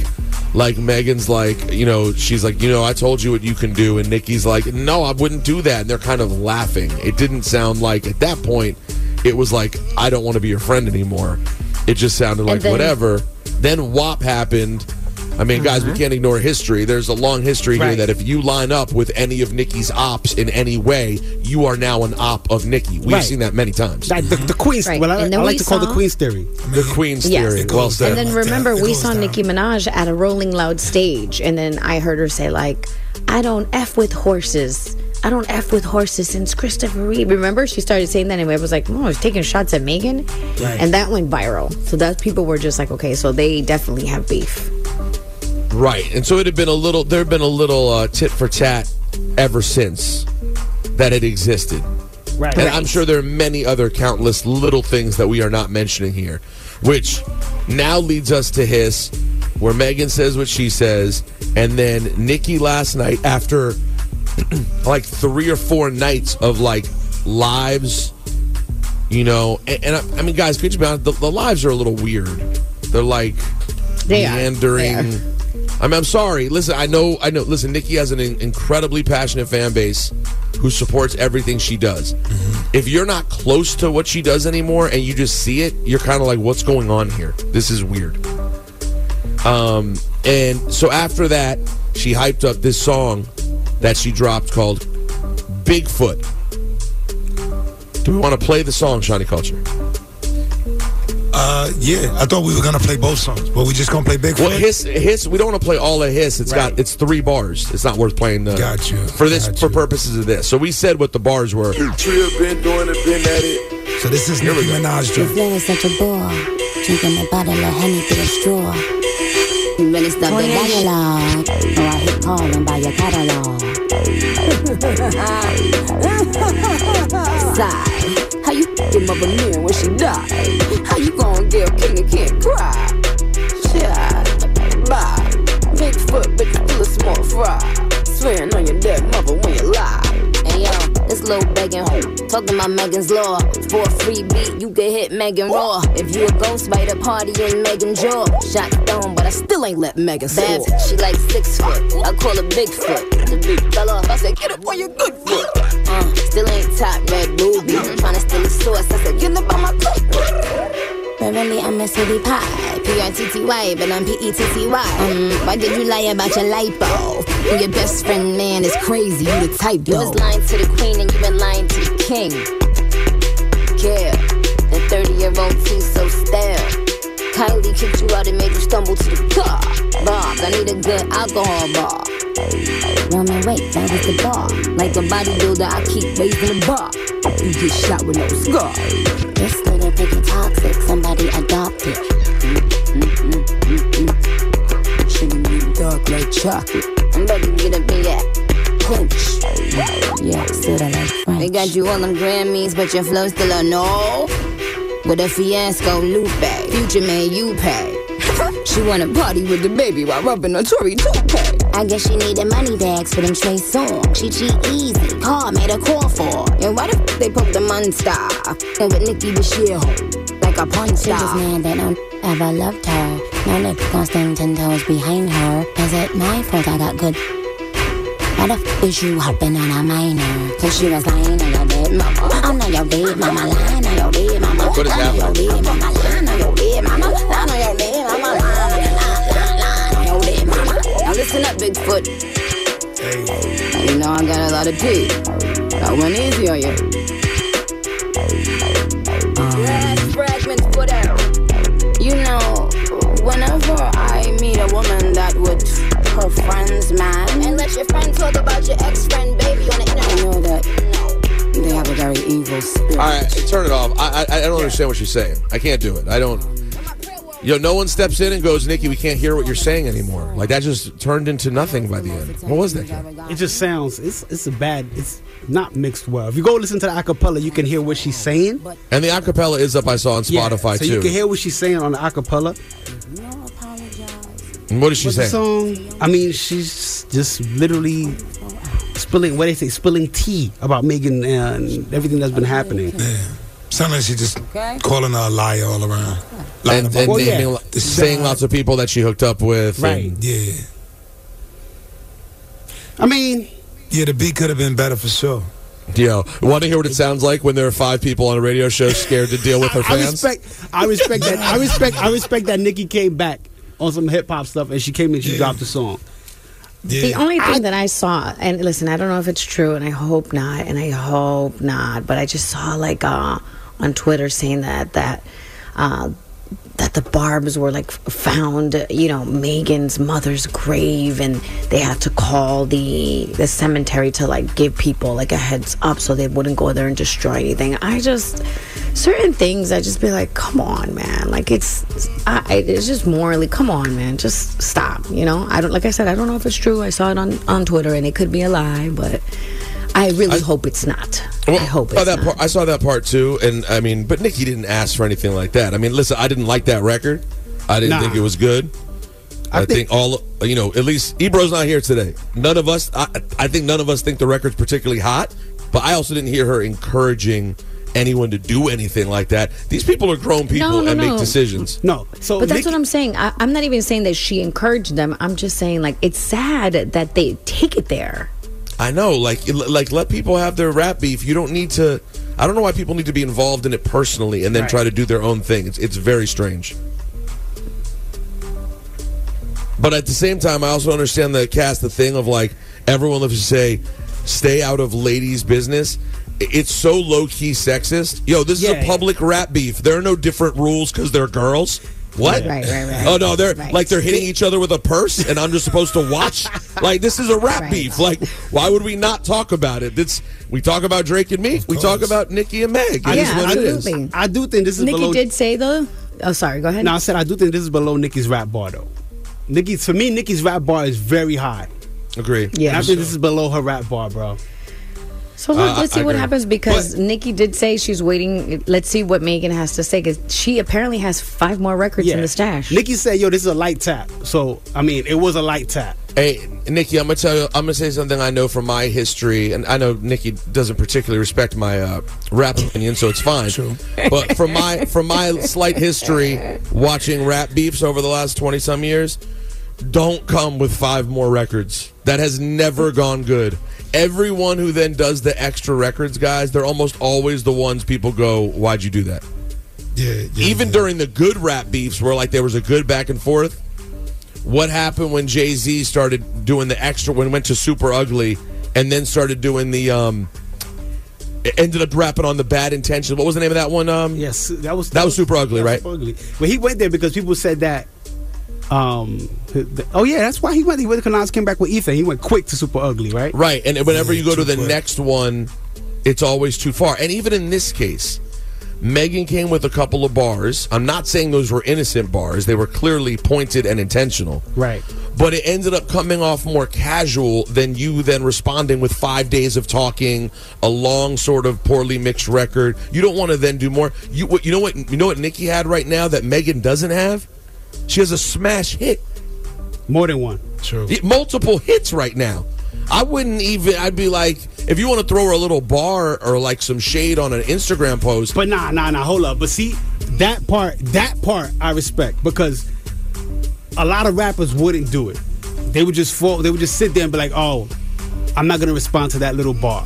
like Megan's like, you know, she's like, you know, I told you what you can do, and Nicki's like, no, I wouldn't do that, and they're kind of laughing. It didn't sound like at that point, it was like, I don't want to be your friend anymore. It just sounded like then- whatever. Then WAP happened. I mean, guys, we mm-hmm. can't ignore history. There's a long history here. Right. that if you line up with any of Nicki's ops in any way, you are now an op of Nicki. We've Right. seen that many times. That, the, the Queen's, Right. well, I, And then I like we to call the Queen's theory. The Queen's Yes. theory. Well said. And then remember, we saw Nicki Minaj at a Rolling Loud stage, and then I heard her say like, "I don't f with horses. I don't f with horses." Since Christopher Reeve, remember she started saying that, and I was like, "Oh, I was taking shots at Megan," Right. and that went viral. So that people were just like, "Okay, so they definitely have beef." Right. And so it had been a little, there had been a little uh, tit for tat ever since that it existed. Right. And I'm sure there are many other countless little things that we are not mentioning here, which now leads us to Hiss, where Megan says what she says, and then Nicki last night, after like three or four nights of like lives, you know, and, and I, I mean, guys, could you be honest? The, the lives are a little weird. They're like They are. meandering. They I mean, I'm sorry. Listen, I know, I know. Listen, Nicki has an incredibly passionate fan base who supports everything she does. If you're not close to what she does anymore and you just see it, you're kind of like, what's going on here? This is weird. Um, and so after that, she hyped up this song that she dropped called Bigfoot. Do we want to play the song, Shani Kulture? Uh, yeah, I thought we were gonna play both songs, but we just gonna play Bigfoot. Well, hiss, hiss. We don't want to play all of his. It's got it's three bars. It's not worth playing. The, Got you, for this for purposes of this. So we said what the bars were. Trip been doing it, been at it. So this is Here we Nicki go. Minaj Your flow is such a bore. Drinking a bottle of honey through a straw. You really stop the dialogue. Or I hit call and buy your catalog. Sigh. How you f***ing mother man when she die? How you gonna get a king and can't cry? Child, bye. Bigfoot, but you still a small fry. Swearing on your dead mother when you lie. Hey yo, this little begging hoe. Talking about Megan's law. For a free beat, you can hit Megan raw. If you a ghost by the party in Megan jaw. Shot down, but I still ain't let Megan Bad, she like six foot. I call her Bigfoot. The big fella, I said, get up on your good foot. Uh, still ain't top red booby. Tryna steal the source, I said, get up on my plate. But really, I'm a city pie. P-R-T-T-Y, but I'm P-E-T-T-Y. Um, why did you lie about your lipo? Who your best friend, man, is crazy. You the type, though. You was lying to the queen and you been lying to the king. Yeah, the 30-year-old tea so stale. Kylie kicked you out and made you stumble to the car. Bob, I need a good alcohol bar. Roman, wait, that was the bar. Like a bodybuilder, I keep raising the bar. You get shot with no scar. This little piggy toxic, somebody adopt it. Shouldn't be dark like chocolate. I'm about to get up in that clinch. Yeah, sorta like French. They got you all them Grammys, but your flow still a no. With a fiasco, Lupe. Future man, you pay. she wanna party with the baby while rubbing a Tory toupee. I guess she needed money bags for them Trey Songz. She cheat easy, car made a call for. And why the f they poke the monster? And with Nicki the shit like a punch star. This man that don't ever loved her. No nigga gon' stand ten toes behind her. Is it my fault I got good? Why the f is you hopping on a minor? Cause she was lying on your dead mama. I'm not your dead mama, lying on your dead mama. What is lying on happening? your dead mama, lying on your dead mama, lying on your dead mama, Bigfoot. You know I got a lot of pee. I went easy on you. Last fragment. You know, whenever I meet a woman that would her friend's man and let your friend talk about your ex-friend baby on the internet, I know that they have a very evil spirit. All right, turn it off. I I, I don't understand what she's saying. I can't do it. I don't. You know, no one steps in and goes, Nicki, we can't hear what you're saying anymore. Like that just turned into nothing by the end. What was that? Ken? It just sounds it's it's a bad it's not mixed well. If you go listen to the acapella, you can hear what she's saying. And the acapella is up. I saw on Yeah, Spotify so too. you can hear what she's saying on the acapella. And what is she But the saying? song, I mean, she's just literally spilling what they say, spilling tea about Megan and everything that's been happening. Sound like she just calling her a liar all around. Lying And, about- and Well, naming, yeah. saying lots of people that she hooked up with. Right. and- Yeah. I mean, yeah, the beat could have been better for sure. Yo, want to hear what it sounds like when there are five people on a radio show scared to deal with her I respect, I respect that. I respect, I respect that Nikki came back on some hip hop stuff and she came and she dropped the song. The only thing that I saw, and listen, I don't know if it's true, and I hope not, and I hope not, but I just saw like uh, on Twitter saying that that uh, that the barbs were like found, you know, Megan's mother's grave, and they had to call the the cemetery to like give people like a heads up so they wouldn't go there and destroy anything. I just certain things I just be like, come on, man, like it's I, it's just morally, come on, man, just stop. You know, I don't like I said, I don't know if it's true. I saw it on on Twitter, and it could be a lie, but I really hope it's not. I hope Oh, it's that not. part, I saw that part too, and I mean, but Nicki didn't ask for anything like that. I mean, listen, I didn't like that record. I didn't Nah. think it was good. I, think, all you know, at least Ebro's not here today. None of us, I, I think none of us think the record's particularly hot. But I also didn't hear her encouraging anyone to do anything like that. These people are grown people No, no, and no. make decisions. No, so but that's what I'm saying. I, I'm not even saying that she encouraged them. I'm just saying like it's sad that they take it there. I know, like, like let people have their rap beef. You don't need to. I don't know why people need to be involved in it personally and then Right. try to do their own thing. It's it's very strange. But at the same time, I also understand the Kast the thing of like everyone loves to say, "Stay out of ladies' business." It's so low key sexist. Yo, this is a public rap beef. There are no different rules because they're girls. What? Right, right, right. Oh no, they're Right. like they're hitting each other with a purse, and I'm just supposed to watch. like this is a rap Right. beef. Like why would we not talk about it? It's we talk about Drake and me. We talk about Nicki and Meg. It I, is Yeah, what it is. absolutely. I do think this is Nicki below. did say though. Oh, sorry. Go ahead. No, I said I do think this is below Nicki's rap bar though. Nicki, for me, Nicki's rap bar is very high. Agree. Yeah, Yeah. I think this is below her rap bar, bro. So let, Uh, let's I see what agree. happens because Nicki did say she's waiting. Let's see what Megan has to say because she apparently has five more records in the stash. Nicki said, "Yo, this is a light tap." So, I mean, it was a light tap. Hey, Nicki, I'm gonna tell you. I'm gonna say something I know from my history, and I know Nicki doesn't particularly respect my uh, rap opinion, so it's fine. But from my from my slight history watching rap beefs over the last twenty some years, don't come with five more records. That has never gone good. Everyone who then does the extra records, guys, they're almost always the ones people go, "Why'd you do that?" Yeah, yeah. even during the good rap beefs where like there was a good back and forth what happened when jay-z started doing the extra when went to super ugly and then started doing the um ended up rapping on the bad intentions what was the name of that one um Yes, that was That was super ugly, right? Super ugly. But he went there because people said that. Um. the- oh yeah, that's why he went. He went because Nas came back with Ether. He went quick to super ugly, right? right and whenever Yeah, you go to the quick. next one it's always too far and even in this case Megan came with a couple of bars. I'm not saying those were innocent bars. They were clearly pointed and intentional. Right. but it ended up coming off more casual than you then responding with five days of talking, a long sort of poorly mixed record. You don't want to then do more. You you know what you know what Nicki had right now that Megan doesn't have. She has a smash hit, More than one. True. multiple hits right now. I wouldn't even. I'd be like, if you want to throw her a little bar or like some shade on an Instagram post. But nah, nah, nah. Hold up. But see, that part, that part, I respect because a lot of rappers wouldn't do it. They would just fall. They would just sit there and be like, "Oh, I'm not gonna respond to that little bar.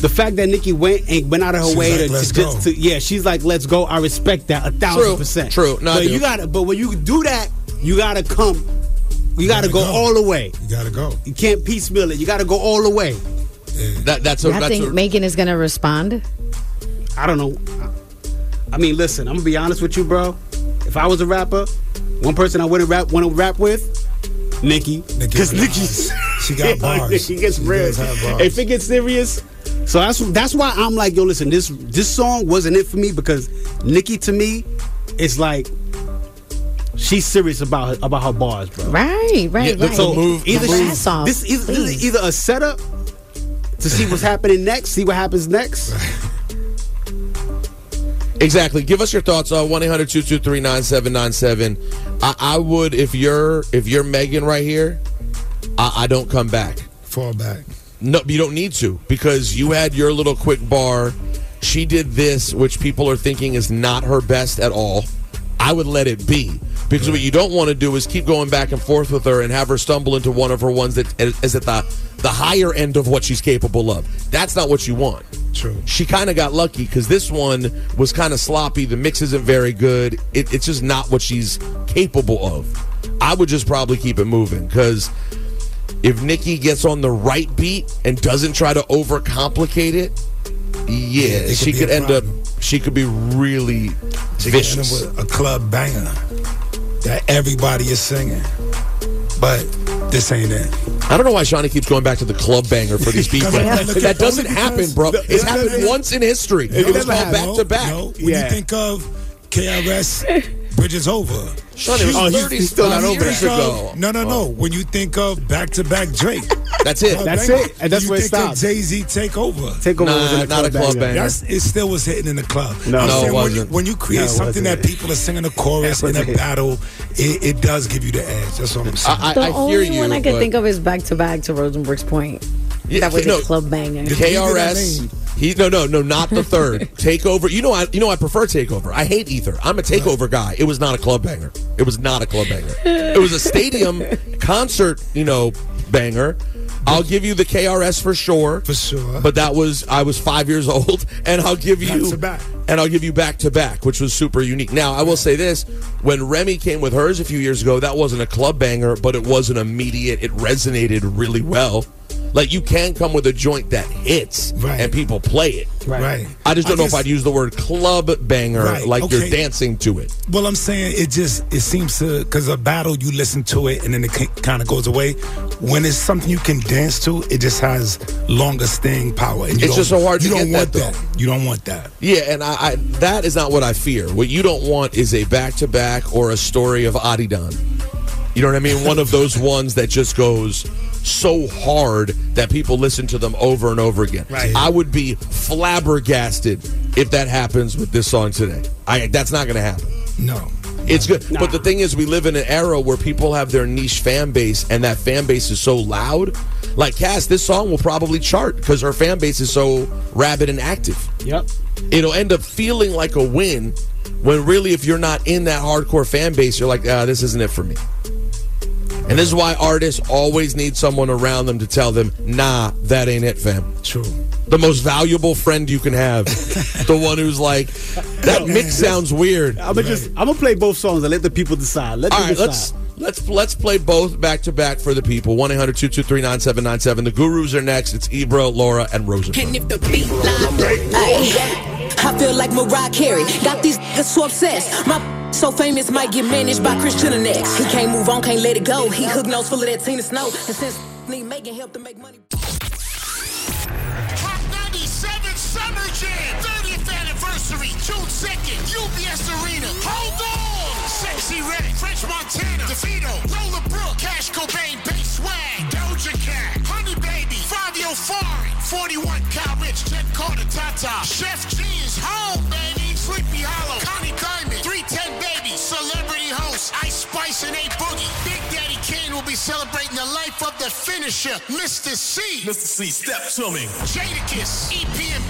The fact that Nicki went and went out of her She's way like, to, "Let's to, go." to- yeah, she's like, let's go. I respect that a thousand True, percent. true. No, but you gotta, but when you do that, you gotta come. You gotta, gotta go, go. all the way. You gotta go. You can't piecemeal it. You gotta go all the way. That, that's a, I that's think a, Megan is going to respond. I don't know. I mean, listen, I'm gonna be honest with you, bro. If I was a rapper, one person I wouldn't rap want to rap with, Nicki, Nicki because Nicki, Nicki's She got bars. Nicki gets She real. does have bars. If it gets serious, so that's that's why I'm like, yo, listen, this this song wasn't it for me because Nicki to me is like she's serious about her, about her bars, bro. Right, right, Yeah, the- right. the move- Either the she's ass off, this, either, this is either a setup to see what's happening next, see what happens next. Exactly. Give us your thoughts on one 800 223 9797 I, I would if you're if you're Megan right here, I, I don't come back. Fall back. No, you don't need to because you had your little quick bar. She did this, which people are thinking is not her best at all. I would let it be because what you don't want to do is keep going back and forth with her and have her stumble into one of her ones that is at the the higher end of what she's capable of. That's not what you want. True. She kind of got lucky because this one was kind of sloppy. The mix isn't very good. It, it's just not what she's capable of. I would just probably keep it moving because if Nicki gets on the right beat and doesn't try to overcomplicate it, yeah, it could she be could end problem. up. She could be really She gets in vicious. with a club banger that everybody is singing, but this ain't it. I don't know why Shani keeps going back to the club banger for these people. Because that doesn't happen, bro. No, It's happened no, no. once in history. No, It was never called back to back. When Yeah. you think of KRS, Bridge Is Over. Shani, it was Oh, he's- 30 he's still not over Think ago. of- No, no, no. Oh. When you think of back to back Drake, That's it. club That's banger. it. And that's you where it think stops. Jay Z take over. Take over Nah, was in the not a club banger. That's it. Still was hitting in the club. No. I'm No, saying it when you, wasn't. when you create No, something that people are singing a chorus in a wasn't. battle, it, it does give you the edge. That's what I'm saying. I, The I, I hear only you. one I could think of is back to back to Rosenberg's point. Yeah, that was no, a club banger. The three KRS. Named. He no no no not the third takeover. You know I you know I prefer takeover. I hate Ether. I'm a takeover guy. It was not a club banger. It was not a club banger. It was a stadium concert. You know banger. I'll give you the KRS for sure. For sure. But that was I was five years old, and I'll give you Back to back. and I'll give you back to back, which was super unique. Now I will say this: when Remy came with hers a few years ago, that wasn't a club banger, but it was an immediate. It resonated really well. Like you can come with a joint that hits Right. and people play it. Right. I just don't know if I'd use the word club banger Right, like you're dancing to it. Well, I'm saying it just it seems to because a battle you listen to it and then it kind of goes away. When it's something you can dance to, it just has longer staying power. And you It's just so hard to You don't get want that, that. You don't want that. Yeah, and I, I that is not what I fear. What you don't want is a back to back or a story of Adidon. You know what I mean? One of those ones that just goes so hard that people listen to them over and over again. Right. I would be flabbergasted if that happens with this song today. I that's not going to happen. No. It's good. But the thing is, we live in an era where people have their niche fan base, and that fan base is so loud. Like Kast, this song will probably chart because her fan base is so rabid and active. Yep. It'll end up feeling like a win when really, if you're not in that hardcore fan base, you're like, ah, this isn't it for me. And this is why artists always need someone around them to tell them, nah, that ain't it, fam. True. The most valuable friend you can have. the one who's like, that mix sounds weird. I'm gonna just I'm gonna play both songs and let the people decide. Let All them right, decide. let's let's let's play both back to back for the people. 1-800-223-9797. The Gurus are next. It's Ebro, Laura, and Rosenberg. And if the beat line, Ay, I feel like Mariah Carey. Got these so obsessed. My so famous might get managed by Chris Jenner next. He can't move on, can't let it go. He hook nose full of that Tina Snow. And since need Megan help to make money. Hot 97 Summer Jam, 30th anniversary, June 2nd, UBS Arena. Hold on! Sexy Red, French Montana, DeVito, Lola Brooke, Cash Cobain, Bass Swag, Doja Cat, Honey Baby, Fabio Foreign, 41 Cal Rich, Jet Carter, Tata, Sheff G is home, baby, Sleepy Hollow, Connie Diamond, 310 Baby, Celebrity Host, Ice Spice and A Boogie. Big Daddy Kane will be celebrating the life of the finisher, Mr. Cee. Mr. Cee, step to me. Jadakiss, EPMD,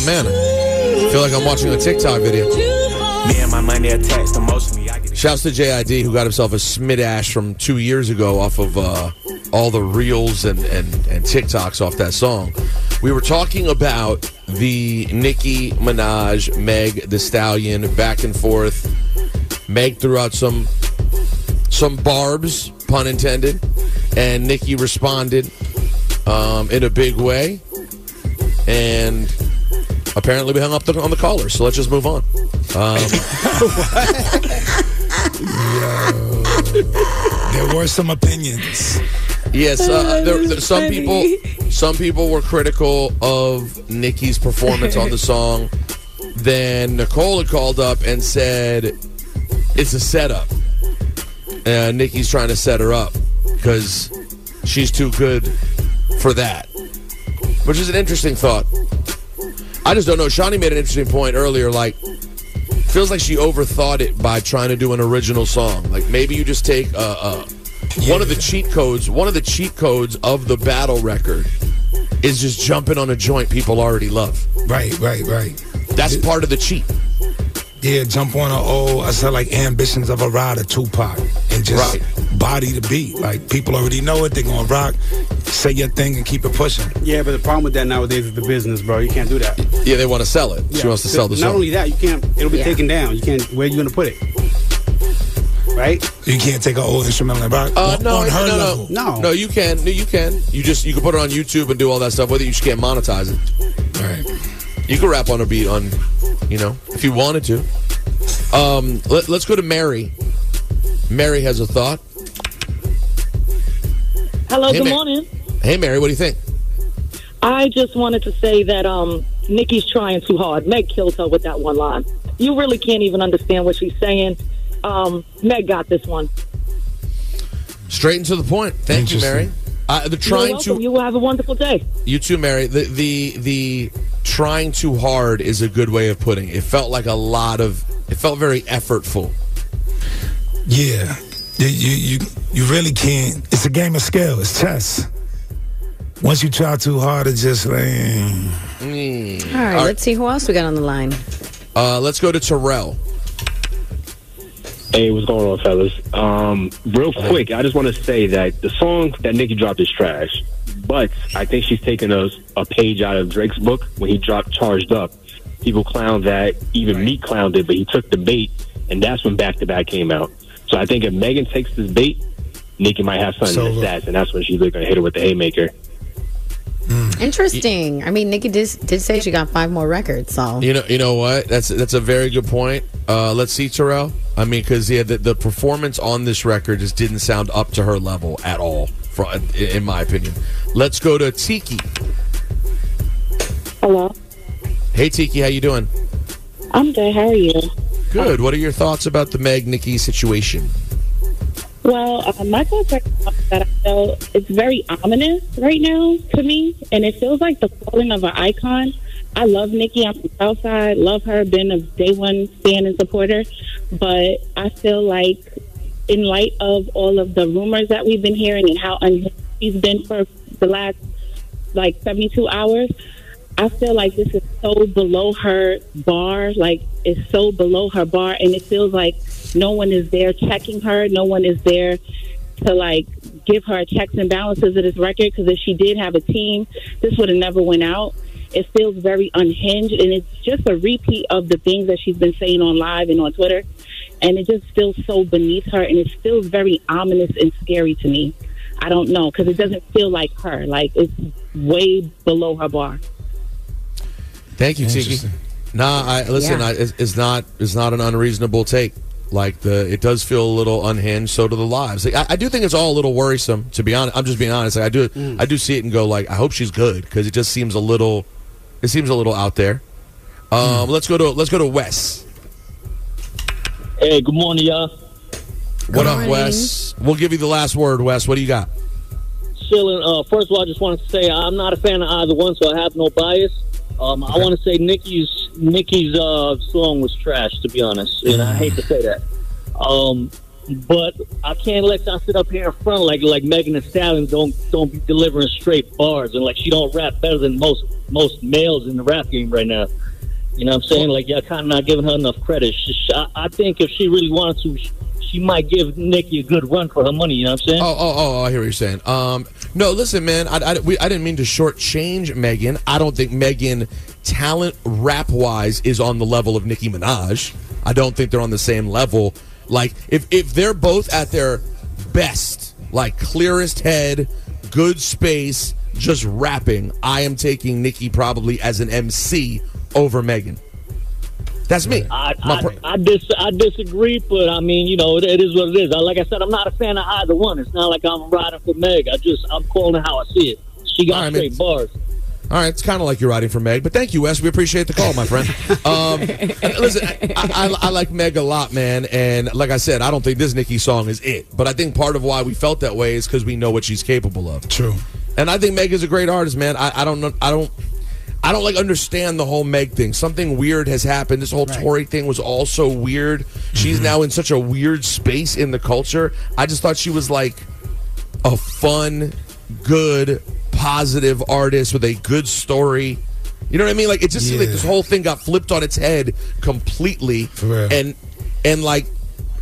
Oh man, I feel like I'm watching a TikTok video. Me and my money attached emotionally. I get Shouts to JID who got himself a Smid smidash from two years ago off of uh, all the reels and, and, and TikToks off that song. We were talking about the Nicki Minaj, Meg Thee Stallion back and forth. Meg threw out some some barbs, pun intended, and Nicki responded um, in a big way. And apparently we hung up the, on the caller, so let's just move on. Um, There were some opinions. Yes, uh, there, there- some people some people were critical of Nicki's performance on the song. Then Nicole had called up and said it's a setup. Uh, Nicki's trying to set her up because she's too good for that, which is an interesting thought. I just don't know. Shani made an interesting point earlier. Like, feels like she overthought it by trying to do an original song. Like maybe you just take a, a one of the cheat codes. One of the cheat codes of the battle record is just jumping on a joint people already love. Right, right, right. That's part of the cheat. Yeah, jump on a old. I said like ambitions of a rider, Tupac, and just body the beat. Like people already know it. They're gonna rock. Say your thing and keep it pushing. Yeah, but the problem with that nowadays is the business, bro. You can't do that. Yeah, they want to sell it. She wants to sell the Not song. only that, you can't. It'll be Yeah. taken down. You can't. Where are you gonna put it? Right? You can't take an old instrumental and rock Uh, on, no, on her no, level. no, no. You can, no, you can. You just you can put it on YouTube and do all that stuff with it. You just can't monetize it. All right. You can rap on a beat on, you know, if you wanted to. Um, let, let's go to Mary. Mary has a thought. Hello, Hey, good Ma- morning. Hey, Mary, what do you think? I just wanted to say that um, Nicki's trying too hard. Meg killed her with that one line. You really can't even understand what she's saying. Um, Meg got this one. Straight and to the point. Thank you, Mary. Uh, the You're trying to You will have a wonderful day. you too, Mary. The the the trying too hard is a good way of putting it. It felt like a lot of. It felt very effortful. Yeah, you, you you you really can't. It's a game of skill. It's chess. Once you try too hard, it just like. Mm. All right, let's see who else we got on the line. Uh, let's go to Terrell. Hey, what's going on, fellas? Um, real quick, I just want to say that the song that Nicki dropped is trash, but I think she's taking a, a page out of Drake's book when he dropped Charged Up. People clowned that, even me clowned it, but he took the bait, and that's when Back to Back came out. So I think if Megan takes this bait, Nicki might have something in the stats, and that's when she's going to hit her with the haymaker. Interesting. I mean, Nicki did, did say she got five more records, so. You know, you know what? That's that's a very good point. Uh, let's see, Terrell. I mean, because yeah, the, the performance on this record just didn't sound up to her level at all, for, in my opinion. Let's go to Tiki. Hello. Hey, Tiki, how you doing? I'm good. How are you? Good. What are your thoughts about the Meg Nicki situation? Well, uh, my are that I feel it's very ominous right now to me, and it feels like the falling of an icon. I love Nicki. I'm from Southside. Love her. Been a day one fan and supporter. But I feel like, in light of all of the rumors that we've been hearing and how unhinged she's been for the last like 72 hours, I feel like this is so below her bar. Like it's so below her bar, and it feels like no one is there checking her. No one is there to like give her checks and balances of this record. Because if she did have a team, this would have never went out. It feels very unhinged, and it's just a repeat of the things that she's been saying on live and on Twitter. And it just feels so beneath her, and it feels very ominous and scary to me. I don't know because it doesn't feel like her. Like it's way below her bar. Thank you, Tiki. Nah, I listen. Yeah. I, it's, it's not. It's not an unreasonable take. Like the, it does feel a little unhinged. So do the lives. Like, I, I do think it's all a little worrisome. To be honest, I'm just being honest. Like, I do. I do see it and go like, I hope she's good because it just seems a little It seems a little out there. Um, Let's go to let's go to Wes. Hey, good morning, y'all. What up, Wes? We'll give you the last word, Wes. What do you got? Chilling. Uh, first of all, I just wanted to say I'm not a fan of either one, so I have no bias. Um, I want to say Nicki's Nicki's uh, song was trash, to be honest, and I hate to say that. Um, but I can't let y'all sit up here in front like like Megan Thee Stallion don't don't be delivering straight bars and like she don't rap better than most most males in the rap game right now. You know what I'm saying? Like y'all kind of not giving her enough credit. She- I, I think if she really wanted to, she, might give Nicki a good run for her money. You know what I'm saying? Oh, oh, oh! I hear what you're saying. Um, no, listen, man. I, I, we, I didn't mean to shortchange Megan. I don't think Megan, talent rap wise, is on the level of Nicki Minaj. I don't think they're on the same level. Like, if if they're both at their best, like clearest head, good space, just rapping, I am taking Nicki probably as an MC over Megan. That's me. I, I, per- I, dis- I disagree, but I mean, you know, it, it is what it is. I, like I said, I'm not a fan of either one. It's not like I'm riding for Meg. I just, I'm calling it how I see it. She got All right, straight man. bars. All right, it's kind of like you're writing for Meg, but thank you, Wes. We appreciate the call, my friend. Um, listen, I, I, I like Meg a lot, man, and like I said, I don't think this Nicki song is it, but I think part of why we felt that way is because we know what she's capable of. True. And I think Meg is a great artist, man. I, I don't know, I don't. I don't like understand the whole Meg thing. Something weird has happened. This whole Tory thing was also weird. She's mm-hmm. now in such a weird space in the culture. I just thought she was like a fun, good, positive artist with a good story. You know what I mean? Like it just seemed like this whole thing got flipped on its head completely. And and like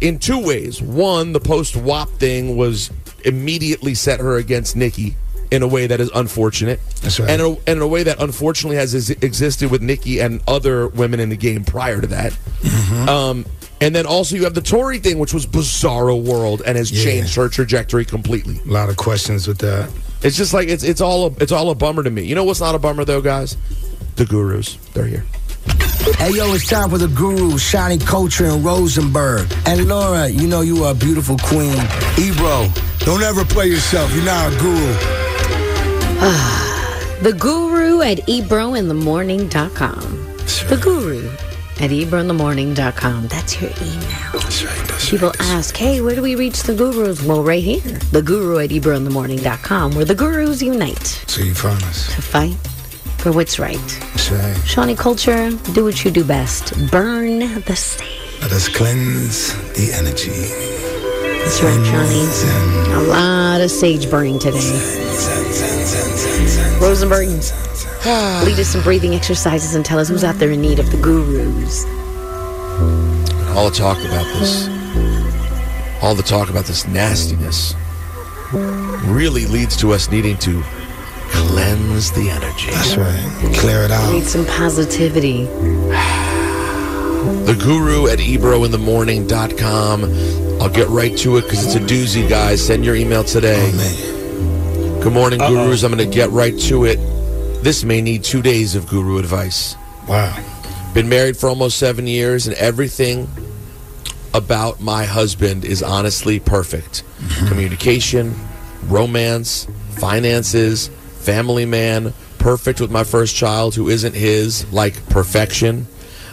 in two ways. One, the post WAP thing was immediately set her against Nicki in a way that is unfortunate. That's right. And, a, and in a way that unfortunately has ex- existed with Nicki and other women in the game prior to that. Mm-hmm. Um, and then also you have the Tory thing, which was bizarro world and has Yeah. changed her trajectory completely. A lot of questions with that. It's just like it's it's all a, it's all a bummer to me. You know what's not a bummer though, guys? The gurus. They're here. Hey yo, it's time for the guru, Shani Kulture and Rosenberg. And Laura, you know you are a beautiful queen. Ebro, don't ever play yourself. You're not a guru. The guru at ebrointhemorning.com. The guru at ebrointhemorning.com. That's your email. People ask, hey, where do we reach the gurus? Well, right here. The guru at ebrointhemorning.com, where the gurus unite So you find us. to fight for what's right. Say, Shani Kulture, do what you do best. Burn the stage. let us cleanse the energy. That's right, Johnny. A lot of sage burning today. Rosenberg, lead us some breathing exercises and tell us who's out there in need of the gurus. All the talk about this, all the talk about this nastiness, really leads to us needing to cleanse the energy. That's right. Clear it out. We Need some positivity. The guru at ebrointhemorning.com. I'll get right to it because it's a doozy, guys. Send your email today. Good morning, gurus. I'm going to get right to it. This may need two days of guru advice. Wow. Been married for almost seven years, and everything about my husband is honestly perfect mm-hmm. communication, romance, finances, family man, perfect with my first child who isn't his, like perfection.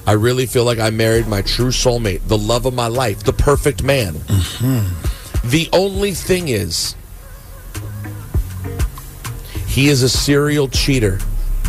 I really feel like I married my true soulmate, the love of my life, the perfect man. The only thing is, he is a serial cheater.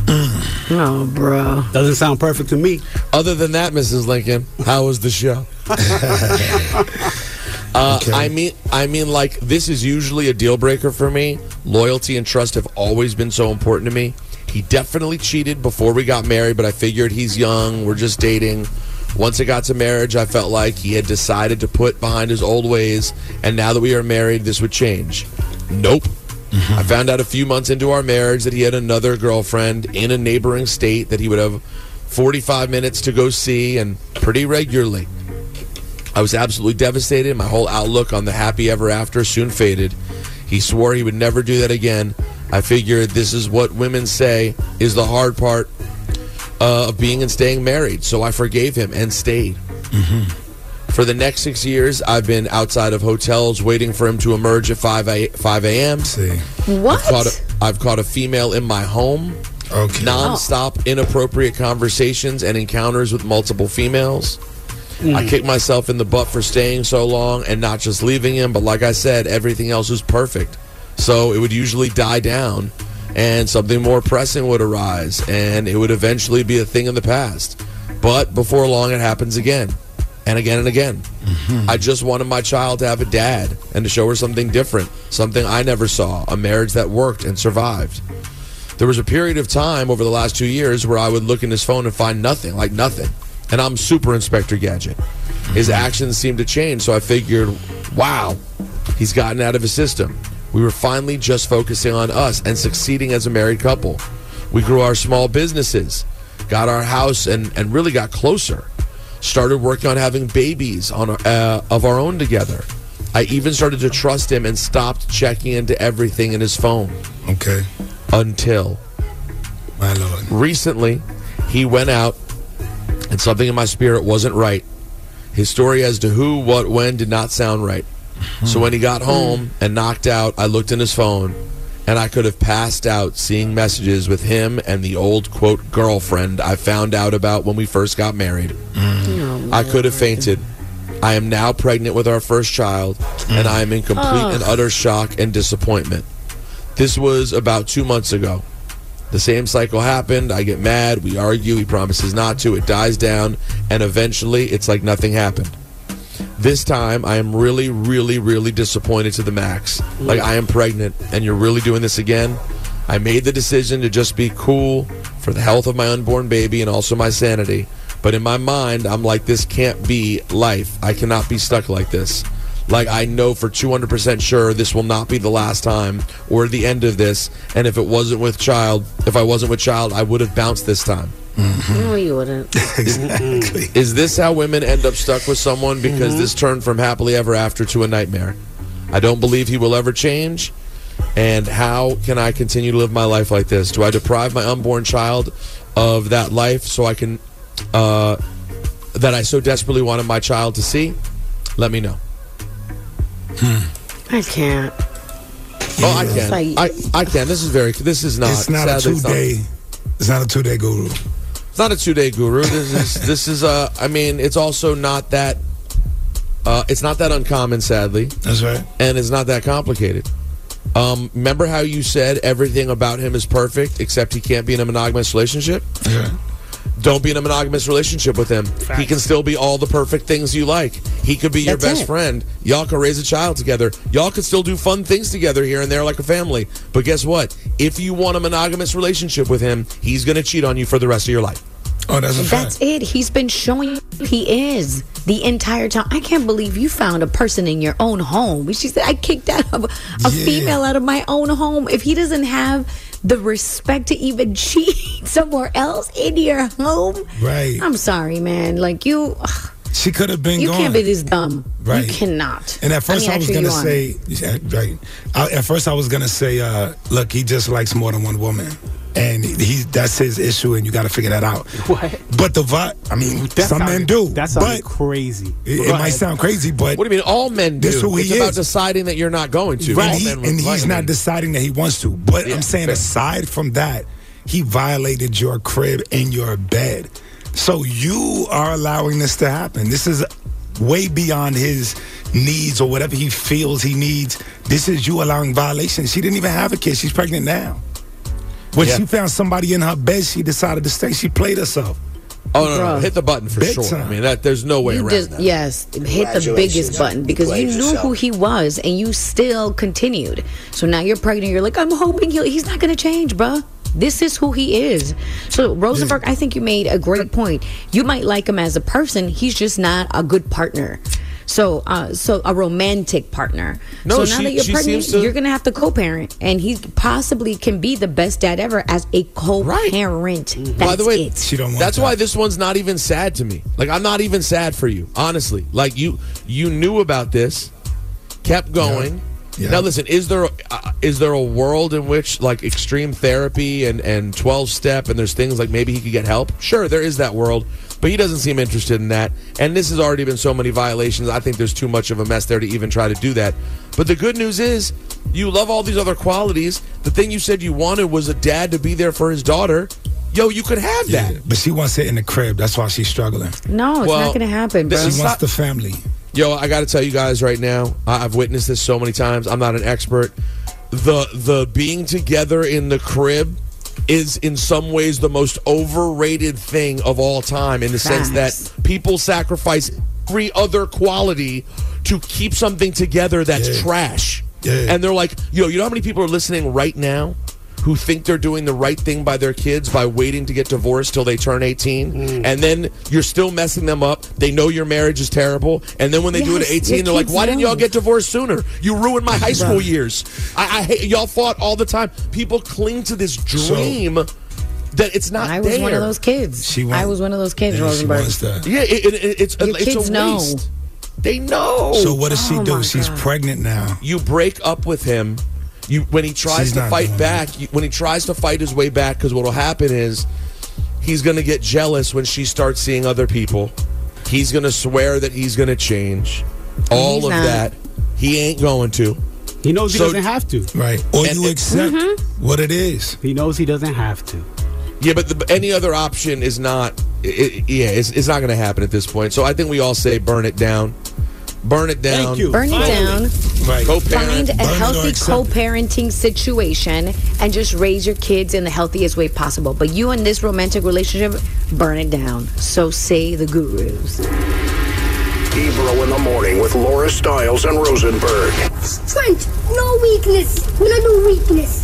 Oh, bro. Doesn't sound perfect to me. Other than that, Mrs. Lincoln, how was the show? Uh, I mean, I mean, like this is usually a deal breaker for me. Loyalty and trust have always been so important to me. He definitely cheated before we got married, but I figured he's young. We're just dating. Once it got to marriage, I felt like he had decided to put behind his old ways, and now that we are married, this would change. Nope. Mm-hmm. I found out a few months into our marriage that he had another girlfriend in a neighboring state that he would have 45 minutes to go see and pretty regularly. I was absolutely devastated. My whole outlook on the happy ever after soon faded. He swore he would never do that again. I figured this is what women say is the hard part uh, of being and staying married. So I forgave him and stayed. For the next six years, I've been outside of hotels waiting for him to emerge at 5 a, 5 a.m. See. What? I've caught, a, I've caught a female in my home. Okay. Non-stop inappropriate conversations and encounters with multiple females. I kicked myself in the butt for staying so long and not just leaving him, but like I said, everything else was perfect. So it would usually die down and something more pressing would arise and it would eventually be a thing in the past. But before long it happens again and again and again. Mm-hmm. I just wanted my child to have a dad and to show her something different, something I never saw, a marriage that worked and survived. There was a period of time over the last two years where I would look in his phone and find nothing, like nothing. And I'm super Inspector Gadget. His mm-hmm. actions seemed to change, so I figured, wow, he's gotten out of his system. We were finally just focusing on us and succeeding as a married couple. We grew our small businesses, got our house, and, and really got closer. Started working on having babies on uh, of our own together. I even started to trust him and stopped checking into everything in his phone. Okay. Until my lord. Recently, he went out and something in my spirit wasn't right. His story as to who, what, when did not sound right. So when he got home and knocked out, I looked in his phone and I could have passed out seeing messages with him and the old quote girlfriend I found out about when we first got married. Mm. I could have fainted. I am now pregnant with our first child, and I am in complete Ugh. and utter shock and disappointment. This was about two months ago. The same cycle happened. I get mad. We argue. He promises not to. It dies down. And eventually, it's like nothing happened. This time, I am really, really, really disappointed to the max. Like, I am pregnant, and you're really doing this again? I made the decision to just be cool for the health of my unborn baby and also my sanity. But in my mind, I'm like, this can't be life. I cannot be stuck like this. Like, I know for 200% sure this will not be the last time or the end of this. And if it wasn't with child, if I wasn't with child, I would have bounced this time. Mm-hmm. No, you wouldn't. exactly. Is this how women end up stuck with someone because mm-hmm. this turned from happily ever after to a nightmare? I don't believe he will ever change. And how can I continue to live my life like this? Do I deprive my unborn child of that life so I can, uh, that I so desperately wanted my child to see? Let me know. Hmm. I can't. Oh, I can. like- I, I can. This is very. This is not. It's not a two day. It's not a two day guru. It's not a two day guru. This is this is uh I mean it's also not that uh it's not that uncommon sadly. That's right. And it's not that complicated. Um remember how you said everything about him is perfect except he can't be in a monogamous relationship? Don't be in a monogamous relationship with him. He can still be all the perfect things you like. He could be your That's best it. friend. Y'all can raise a child together. Y'all could still do fun things together here and there like a family. But guess what? If you want a monogamous relationship with him, he's going to cheat on you for the rest of your life. Oh, that's a That's it. He's been showing he is the entire time. I can't believe you found a person in your own home. She said, I kicked out a, a female out of my own home. If he doesn't have the respect to even cheat somewhere else in your home, Right. I'm sorry, man. Like you, ugh, She could have been you gone. can't be this dumb. Right. You cannot. And at first mean, I, was gonna say, yeah, right. I, at first I was gonna say, uh, look, he just likes more than one woman, and he that's his issue, and you got to figure that out. What? But the vibe, I mean, That some men do. That sounded but crazy. it, it might sound crazy, but What do you mean? All men do. This who he about is. deciding that you're not going to. and, All he, men and he's like not men. deciding that he wants to. But Yeah, I'm saying, fair. aside from that, he violated your crib and your bed. So you are allowing this to happen. This is way beyond his needs or whatever he feels he needs. This is you allowing violations. She didn't even have a kid. She's pregnant now. When Yeah. she found somebody in her bed, she decided to stay. She played herself. Oh no, no, Bruh. hit the button for Big sure. I mean, that there's no way You around just that. yes, hit the biggest button because you played knew yourself. who he was and you still continued. So now you're pregnant. You're like, I'm hoping he'll, he's not going to change, bruh. This is who he is. So Rosenberg, I think you made a great point. You might like him as a person. He's just not a good partner. So, uh, so a romantic partner. No, so now she- that you're pregnant, to- you're gonna have to co-parent, and he possibly can be the best dad ever as a co-parent. That's By the way, it. She don't want that's that. why this one's not even sad to me. Like I'm not even sad for you, honestly. Like you, you knew about this, kept going, Yeah. Now listen, is there uh, is there a world in which like extreme therapy and and 12 step and there's things like maybe he could get help? Sure, there is that world, but he doesn't seem interested in that. And this has already been so many violations. I think there's too much of a mess there to even try to do that. But the good news is you love all these other qualities. The thing you said you wanted was a dad to be there for his daughter. Yo, you could have that. Yeah, but she wants it in the crib. That's why she's struggling. No, it's Well, not going to happen, bro. She wants not- the family. Yo, I got to tell you guys right now. I- I've witnessed this so many times. I'm not an expert. The the being together in the crib is in some ways the most overrated thing of all time in the sense that people sacrifice every other quality to keep something together that's Yeah. trash. Yeah. And they're like, yo, you know how many people are listening right now who think they're doing the right thing by their kids by waiting to get divorced till they turn 18 mm. and then you're still messing them up they know your marriage is terrible and then when they do it at 18 they're like kids why didn't y'all get divorced sooner you ruined my high school Bruh. years I, I hate y'all fought all the time people cling to this dream that it's not I was there one of those kids. She wants- I was one of those kids, Yeah, she Rosenberg. wants that. yeah it, it, it- it's, Your it's kids a know. waste they know So what does she Oh do? my She's God. pregnant now. you break up with him you when he tries She's to fight back you, when he tries to fight his way back because what'll happen is he's gonna get jealous when she starts seeing other people he's gonna swear that he's gonna change all he's of not. that he ain't going to He knows he So- doesn't have to. Right. Or And you accept Mm-hmm. what it is. He knows he doesn't have to. yeah but the, any other option is not it, it- yeah it's, it's not gonna happen at this point so i think we all say burn it down burn it down Thank you. Burn it down. Right. co-parent Find a Burn healthy co-parenting situation and just raise your kids in the healthiest way possible. But you and this romantic relationship, burn it down. So say the gurus. Ebro in the morning with Laura Stylez and Rosenberg. Strength, no weakness. When I do weakness.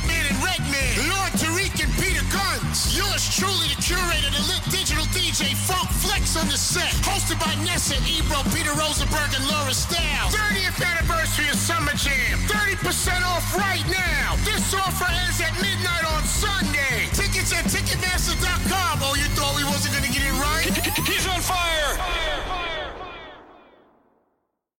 Guns. Yours truly, the curator, the lit digital DJ, Funk Flex on the set. Hosted by Nessa, Ebro, Peter Rosenberg, and Laura Stylez. 30th anniversary of Summer Jam. 30% off right now. This offer ends at midnight on Sunday. Tickets at Ticketmaster.com. Oh, you thought we wasn't going to get it right? He's on fire fire.